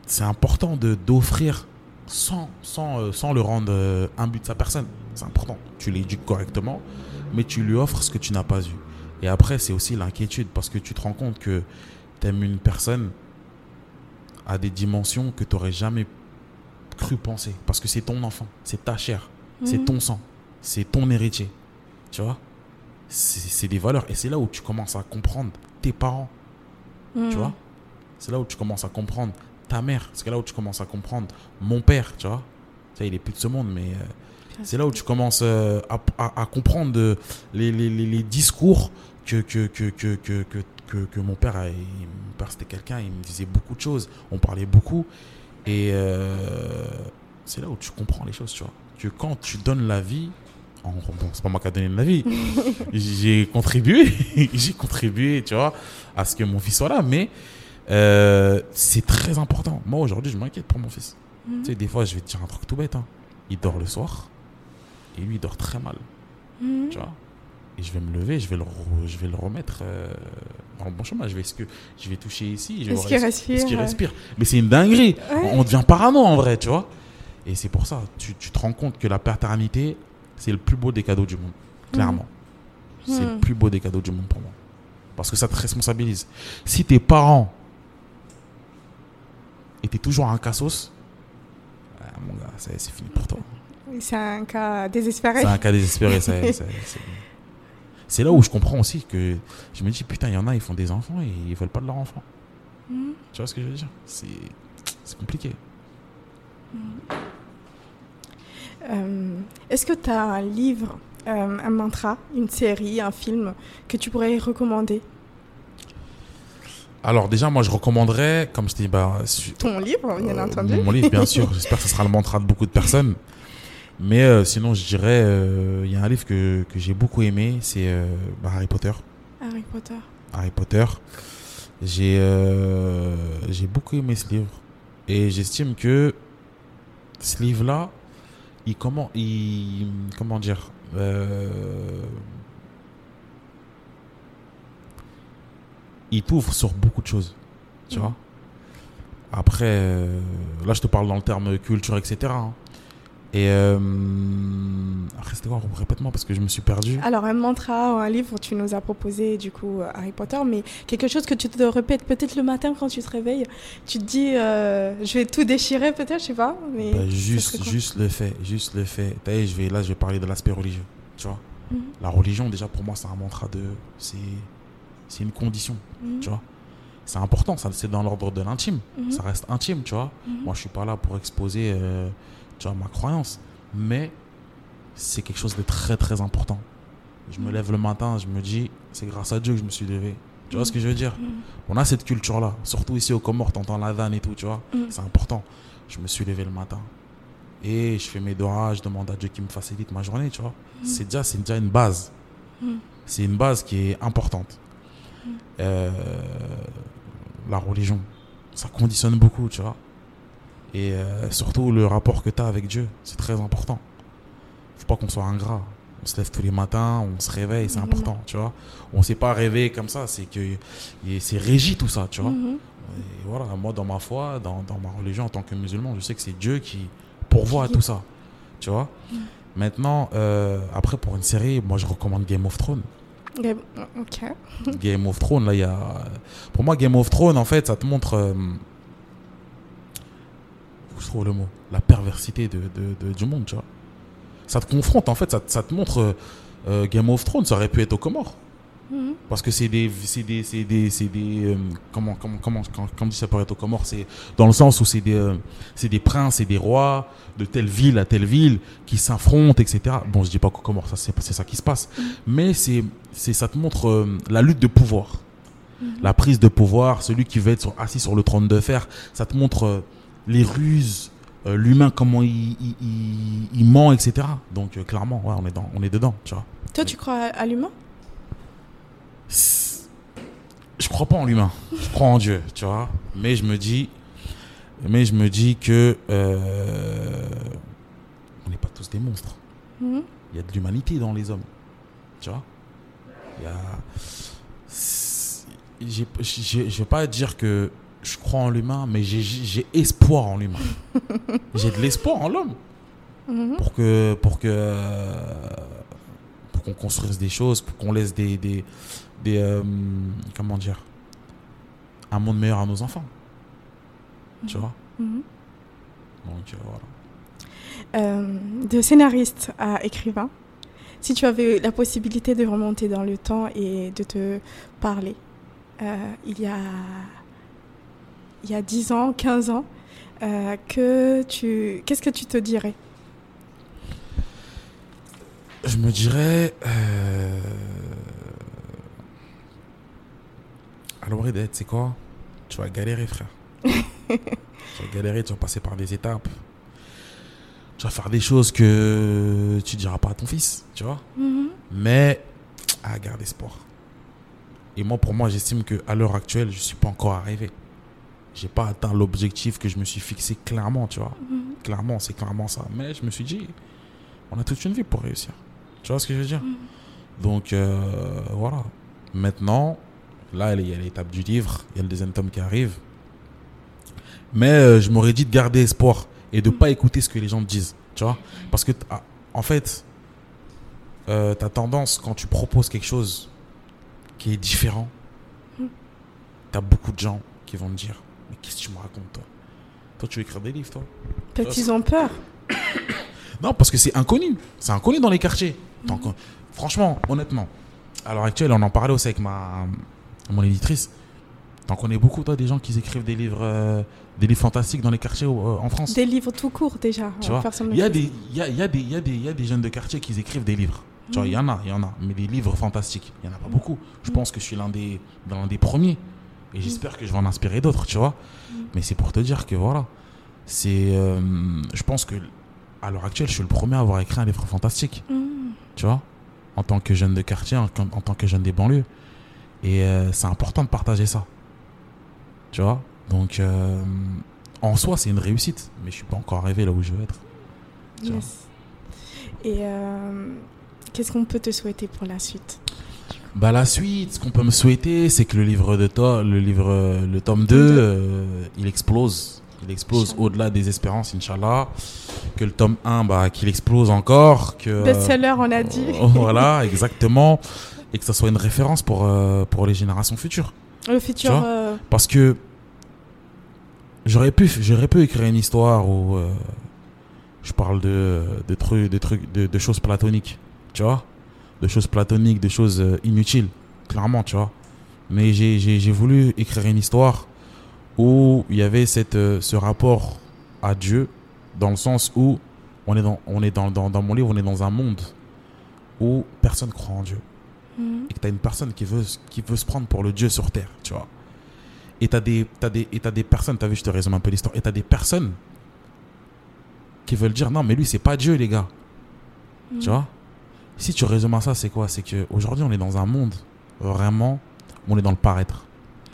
c'est important de d'offrir sans, sans, euh, sans le rendre euh, un but de sa personne. C'est important. Tu l'éduques correctement, mais tu lui offres ce que tu n'as pas eu. Et après, c'est aussi l'inquiétude parce que tu te rends compte que tu aimes une personne à des dimensions que tu n'aurais jamais cru penser. Parce que c'est ton enfant, c'est ta chair, c'est Mhm. ton sang, c'est ton héritier. Tu vois? C'est des valeurs. Et c'est là où tu commences à comprendre tes parents. Mhm. Tu vois? C'est là où tu commences à comprendre ta mère. C'est là où tu commences à comprendre mon père, tu vois Ça, il est plus de ce monde, mais euh, c'est là où tu commences euh, à, à- à comprendre les, les- les- discours que, que, que, que, que, que, que- que mon père, a- il- mon père c'était quelqu'un, il me disait beaucoup de choses, on parlait beaucoup. Et euh, c'est là où tu comprends les choses, tu vois. Que quand tu donnes la vie, en, bon, c'est pas moi qui a donné la vie, [laughs] j'ai contribué, [laughs] j'ai contribué, tu vois, à ce que mon fils soit là, mais euh, c'est très important. Moi, aujourd'hui, je m'inquiète pour mon fils. Mhm. Tu sais, des fois, je vais te dire un truc tout bête. hein. Il dort le soir, et lui, il dort très mal, Mhm. tu vois. Et je vais me lever, je vais le, re- je vais le remettre euh, dans le bon chemin. Je vais, que je vais toucher ici je vais Est-ce qu'il respire Est-ce qu'il respire? Mais c'est une dinguerie. Ouais. On devient parano en vrai, tu vois. Et c'est pour ça, tu, tu te rends compte que la paternité, c'est le plus beau des cadeaux du monde. Clairement. C'est le Mhm. plus beau des cadeaux du monde pour moi. Parce que ça te responsabilise. Si tes parents étaient toujours un cassos, ah, mon gars, c'est fini pour toi. C'est un cas désespéré. C'est un cas désespéré. [laughs] c'est- là où je comprends aussi que je me dis, putain, il y en a, ils font des enfants et ils veulent pas de leur enfant. Mhm. Tu vois ce que je veux dire? C'est compliqué. Euh, Est-ce que tu as un livre, euh, un mantra, une série, un film que tu pourrais recommander? Alors déjà, moi, je recommanderais, comme je t'ai dit, bah, su- Ton livre, bien euh, entendu. mon livre, bien sûr. J'espère que ce sera le mantra de beaucoup de personnes. Mais euh, sinon, je dirais, euh, il y a un livre que, que j'ai beaucoup aimé, c'est euh, bah, Harry Potter. Harry Potter. Harry Potter. J'ai euh, j'ai beaucoup aimé ce livre. Et j'estime que ce livre-là, il comment, il, comment dire, euh, il t'ouvre sur beaucoup de choses, tu vois. Après, euh, là, je te parle dans le terme culture, etc. hein. Et euh, c'était quoi Répète-moi parce que je me suis perdu. Alors, un mantra ou un livre, tu nous as proposé du coup euh, Harry Potter, mais quelque chose que tu te répètes peut-être le matin quand tu te réveilles. Tu te dis, euh, je vais tout déchirer peut-être, je sais pas. Mais Bah, ce juste, juste le fait, juste le fait. Vu, je vais, là, je vais parler de l'aspect religieux. Tu vois, Mhm. la religion, déjà, pour moi, c'est un mantra de. C'est, c'est une condition. Mhm. Tu vois, c'est important. Ça, c'est dans l'ordre de l'intime. Mhm. Ça reste intime, tu vois. Mhm. Moi, je suis pas là pour exposer, euh, tu vois, ma croyance, mais c'est quelque chose de très, très important. Je me lève le matin, je me dis, c'est grâce à Dieu que je me suis levé. Tu vois ce que je veux dire? On a cette culture-là, surtout ici au Comores, t'entends la vanne et tout, tu vois. C'est important. Je me suis levé le matin et je fais mes doigts, je demande à Dieu qui me facilite ma journée, tu vois. C'est déjà, c'est déjà une base. C'est une base qui est importante. Euh, la religion, ça conditionne beaucoup, tu vois. Et euh, surtout le rapport que tu as avec Dieu, c'est très important. Faut pas qu'on soit ingrat. On se lève tous les matins, on se réveille, c'est Mhm. important, tu vois. On s'est pas réveillé comme ça, c'est que c'est régi tout ça, tu vois. Mhm. Et voilà, moi dans ma foi, dans, dans ma religion en tant que musulman, je sais que c'est Dieu qui pourvoit à tout ça. Tu vois Maintenant, euh, après pour une série, moi je recommande Game of Thrones. [laughs] Game of Thrones, là il y a. Pour moi, Game of Thrones, en fait, ça te montre. euh, je trouve le mot, la perversité de, de- du monde, tu vois. Ça te confronte, en fait, ça, ça te montre euh, euh, Game of Thrones, ça aurait pu être aux Comores. Mhm. Parce que c'est des, c'est des, c'est des, c'est des, euh, comment, comment, comment, dit ça être aux Comores, c'est dans le sens où c'est des, euh, c'est des princes et des rois de telle ville à telle ville qui s'affrontent, etc. Bon, je dis pas qu'aux Comores, ça c'est, c'est ça qui se passe, mais c'est, c'est, ça te montre euh, la lutte de pouvoir, la prise de pouvoir, celui qui veut être sur- assis sur le trône de fer, ça te montre euh, les ruses, l'humain comment il, il, il, il ment, etc. Donc clairement, ouais, on est dans, on est dedans, tu vois. Toi, tu crois à l'humain? Je crois pas en l'humain. Je crois en Dieu, tu vois. Mais je me dis, mais je me dis que euh, on n'est pas tous des monstres. Mhm. Il y a de l'humanité dans les hommes, tu vois. Il je vais pas dire que je crois en l'humain, mais j'ai- espoir en l'humain. [laughs] j'ai de l'espoir en l'homme Mhm. pour que pour que pour qu'on construise des choses pour qu'on laisse des des, des euh, comment dire un monde meilleur à nos enfants. Tu vois Mhm. donc euh, voilà. Euh, de scénariste à écrivain, si tu avais la possibilité de remonter dans le temps et de te parler, euh, il y a il y a 10 ans, 15 ans, que tu qu'est-ce que tu te dirais? Je me dirais euh... alors Red, c'est quoi? Tu vas galérer frère [laughs] tu vas galérer tu vas passer par des étapes tu vas faire des choses que tu diras pas à ton fils tu vois? Mhm. Mais à garde espoir. Et moi, pour moi, j'estime que à l'heure actuelle, je suis pas encore arrivé. J'ai pas atteint l'objectif que je me suis fixé clairement, tu vois? Mhm. Clairement, c'est clairement ça. Mais je me suis dit, on a toute une vie pour réussir. Tu vois ce que je veux dire? Donc euh, voilà. Maintenant, là, il y a l'étape du livre, il y a le deuxième tome qui arrive. Mais euh, je m'aurais dit de garder espoir et de pas écouter ce que les gens te disent, tu vois. Parce que, ah, en fait, euh, tu as tendance, quand tu proposes quelque chose qui est différent, tu as beaucoup de gens qui vont te dire Mais qu'est-ce que tu me racontes, toi? Toi, tu veux écrire des livres, toi? Peut-être qu'ils ont peur. [coughs] non, parce que c'est inconnu. C'est inconnu dans les quartiers. Franchement, honnêtement, à l'heure actuelle, on en parlait aussi avec ma, mon éditrice. T'en connais beaucoup, toi, des gens qui écrivent des livres, euh, des livres fantastiques dans les quartiers euh, en France Des livres tout courts déjà. Tu vois Il y, a des, y a, y a des, y a des, il y a des jeunes de quartier qui écrivent des livres. Tu vois, il y en a, il y en a. Mais des livres fantastiques, il n'y en a pas beaucoup. Je pense que je suis l'un des, l'un des premiers. Et j'espère que je vais en inspirer d'autres, tu vois. Mais c'est pour te dire que voilà. C'est. euh, je pense que à l'heure actuelle, je suis le premier à avoir écrit un livre fantastique. Mhm. Tu vois En tant que jeune de quartier, en, en tant que jeune des banlieues. Et euh, c'est important de partager ça. Tu vois? Donc, euh, en soi, c'est une réussite. Mais je suis pas encore arrivé là où je veux être. Yes. Et euh, qu'est-ce qu'on peut te souhaiter pour la suite? Bah la suite, ce qu'on peut me souhaiter, c'est que le livre de to le livre, le tome 2, euh, il explose. Il explose au-delà des espérances, Inch'Allah. Que le tome 1, bah, qu'il explose encore. Que, Best-seller, on a dit. [laughs] voilà, exactement. Et que ça soit une référence pour, euh, pour les générations futures. Le futur. Euh, Parce que j'aurais pu, j'aurais pu écrire une histoire où euh, je parle de, de trucs, de, trucs de, de choses platoniques, tu vois De choses platoniques, de choses inutiles, clairement, tu vois Mais j'ai- voulu écrire une histoire où il y avait cette, ce rapport à Dieu, dans le sens où on est, dans, on est dans, dans, dans mon livre, on est dans un monde où personne croit en Dieu mhm. et que tu as une personne qui veut, qui veut se prendre pour le Dieu sur terre, tu vois. Et tu as, des- t'as des, et des personnes, tu as vu, je te résume un peu l'histoire, et tu as des personnes qui veulent dire non, mais lui, c'est pas Dieu, les gars. Tu vois? Si tu résumes à ça, c'est quoi? C'est qu'aujourd'hui, on est dans un monde vraiment, où on est dans le paraître.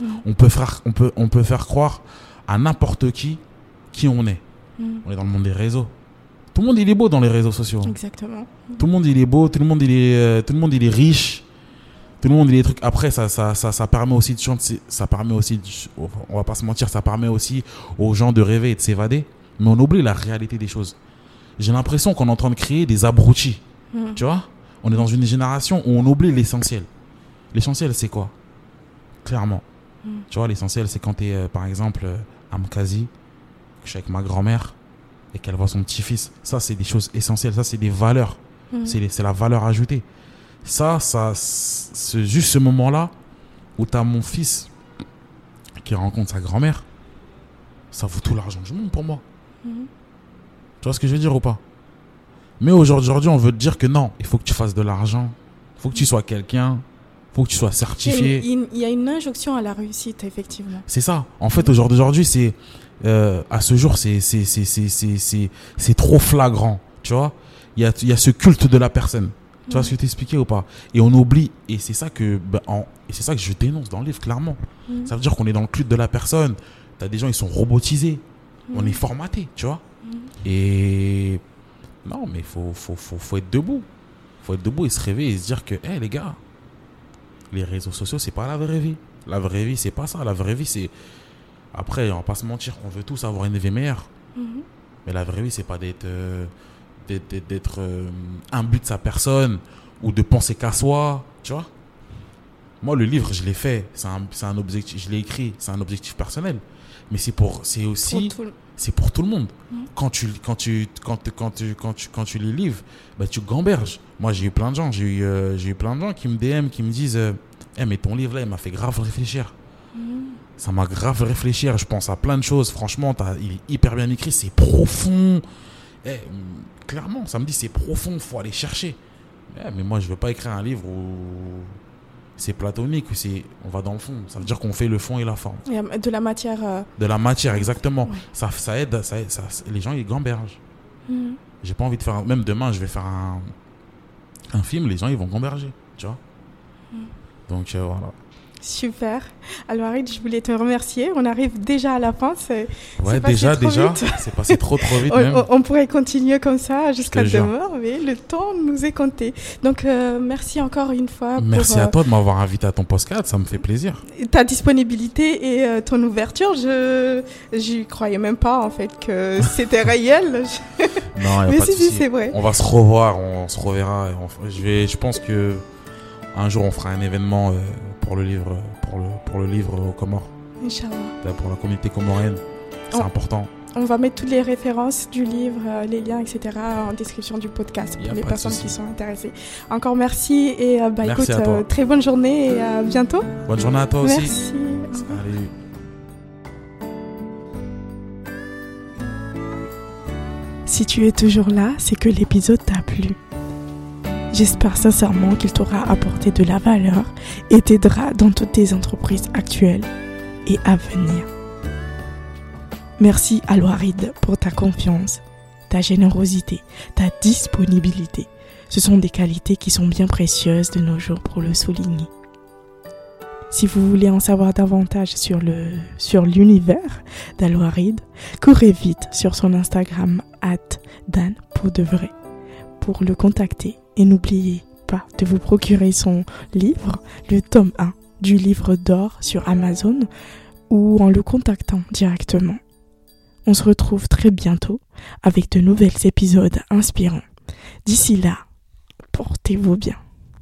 Mhm. On, peut faire, on, peut, on peut faire croire à n'importe qui qui on est. On est dans le monde des réseaux. Tout le monde, il est beau dans les réseaux sociaux. Exactement. Tout le monde il est beau, tout le monde il est, euh, tout le monde il est riche, tout le monde il est trucs. Après ça, ça, ça, ça permet aussi de chanter, ça permet aussi, de- on va pas se mentir, ça permet aussi aux gens de rêver et de s'évader. Mais on oublie la réalité des choses. J'ai l'impression qu'on est en train de créer des abrutis. Mhm. Tu vois? On est dans une génération où on oublie l'essentiel. L'essentiel c'est quoi? Clairement. Mm. Tu vois l'essentiel c'est quand tu es par exemple euh, à Mkazi que je suis avec ma grand-mère et qu'elle voit son petit-fils. Ça, c'est des choses essentielles. Ça, c'est des valeurs. C'est c'est la valeur ajoutée. Ça, ça c'est juste ce moment-là où tu as mon fils qui rencontre sa grand-mère. Ça vaut tout l'argent du monde pour moi. Mhm. Tu vois ce que je veux dire ou pas? Mais aujourd'hui, on veut te dire que non, il faut que tu fasses de l'argent. Il faut que tu sois quelqu'un. Il faut que tu sois certifié. il y a une injonction à la réussite, effectivement. C'est ça. En fait, au jour d'aujourd'hui, c'est euh, à ce jour, c'est c'est c'est c'est c'est c'est c'est trop flagrant. Tu vois? Il y a il y a ce culte de la personne. Tu vois ce que je t'expliquais ou pas? Et on oublie. Et c'est ça que ben, en- et c'est ça que je dénonce dans le livre clairement. Mhm. Ça veut dire qu'on est dans le culte de la personne. T'as des gens ils sont robotisés. On Mhm. est formaté. Tu vois? Mhm. Et non, mais faut faut faut faut être debout. Faut être debout et se réveiller et se dire que, hé les gars, les réseaux sociaux, c'est pas la vraie vie. La vraie vie, c'est pas ça. La vraie vie, c'est. Après, on va pas se mentir, on veut tous avoir une vie meilleure. Mhm. Mais la vraie vie, c'est pas d'être. euh, d'être- euh, un but de sa personne ou de penser qu'à soi. Tu vois Moi, le livre, je l'ai fait. C'est un, c'est un objectif. Je l'ai écrit. C'est un objectif personnel. Mais c'est pour. C'est aussi c'est pour tout le monde. Quand tu quand tu quand quand tu quand tu quand tu les livres, bah tu gamberges. Moi, j'ai eu plein de gens, j'ai eu euh, j'ai eu plein de gens qui me DM qui me disent euh, Eh, mais ton livre là, il m'a fait grave réfléchir. Mhm. Ça m'a grave réfléchir, je pense à plein de choses. Franchement, t'as- il est hyper bien écrit, c'est profond. Eh, clairement, ça me dit c'est profond, faut aller chercher. Eh, mais moi, je veux pas écrire un livre où c'est platonique, où c'est on va dans le fond. Ça veut dire qu'on fait le fond et la forme. Il y a de la matière. euh, De la matière, exactement. Ouais. Ça, ça aide, ça, aide- ça- les gens ils gambergent. mhm. J'ai pas envie de faire. un- Même demain, je vais faire un, un film, les gens ils vont gamberger, tu vois. Mm. Donc euh, voilà. Super. Alors, Harid, je voulais te remercier. On arrive déjà à la fin. c'est- Ouais, passé déjà, trop déjà, vite. c'est passé trop trop vite [laughs] On, même. on- on pourrait continuer comme ça jusqu'à demain, mais le temps nous est compté. Donc, euh, merci encore une fois Merci pour à euh, toi de m'avoir invité à ton podcast, ça me fait plaisir. ta disponibilité et euh, ton ouverture. Je j'y croyais même pas en fait que [laughs] c'était réel. Non, y a [laughs] mais pas de si, si, souci. c'est vrai. On va se revoir, on se reverra. on- je vais, je pense que un jour on fera un événement euh, pour le livre, pour le pour le livre aux Comores, Inch'Allah. pour la communauté comorienne. C'est On- important. On va mettre toutes les références du livre, euh, les liens, etc. en description du podcast pour les personnes qui sont intéressées. Encore merci et euh, bah, Merci écoute, euh, très bonne journée et à bientôt. Bonne journée à toi aussi. Merci. Salut. Si tu es toujours là, c'est que l'épisode t'a plu. J'espère sincèrement qu'il t'aura apporté de la valeur et t'aidera dans toutes tes entreprises actuelles et à venir. Merci à pour ta confiance, ta générosité, ta disponibilité. Ce sont des qualités qui sont bien précieuses de nos jours pour le souligner. Si vous voulez en savoir davantage sur le sur l'univers d'Aloaride, courez vite sur son Instagram at Dan pour de vrai pour le contacter et n'oubliez pas de vous procurer son livre, le tome 1 du livre d'or sur Amazon ou en le contactant directement. On se retrouve très bientôt avec de nouvelles épisodes inspirants. D'ici là, portez-vous bien.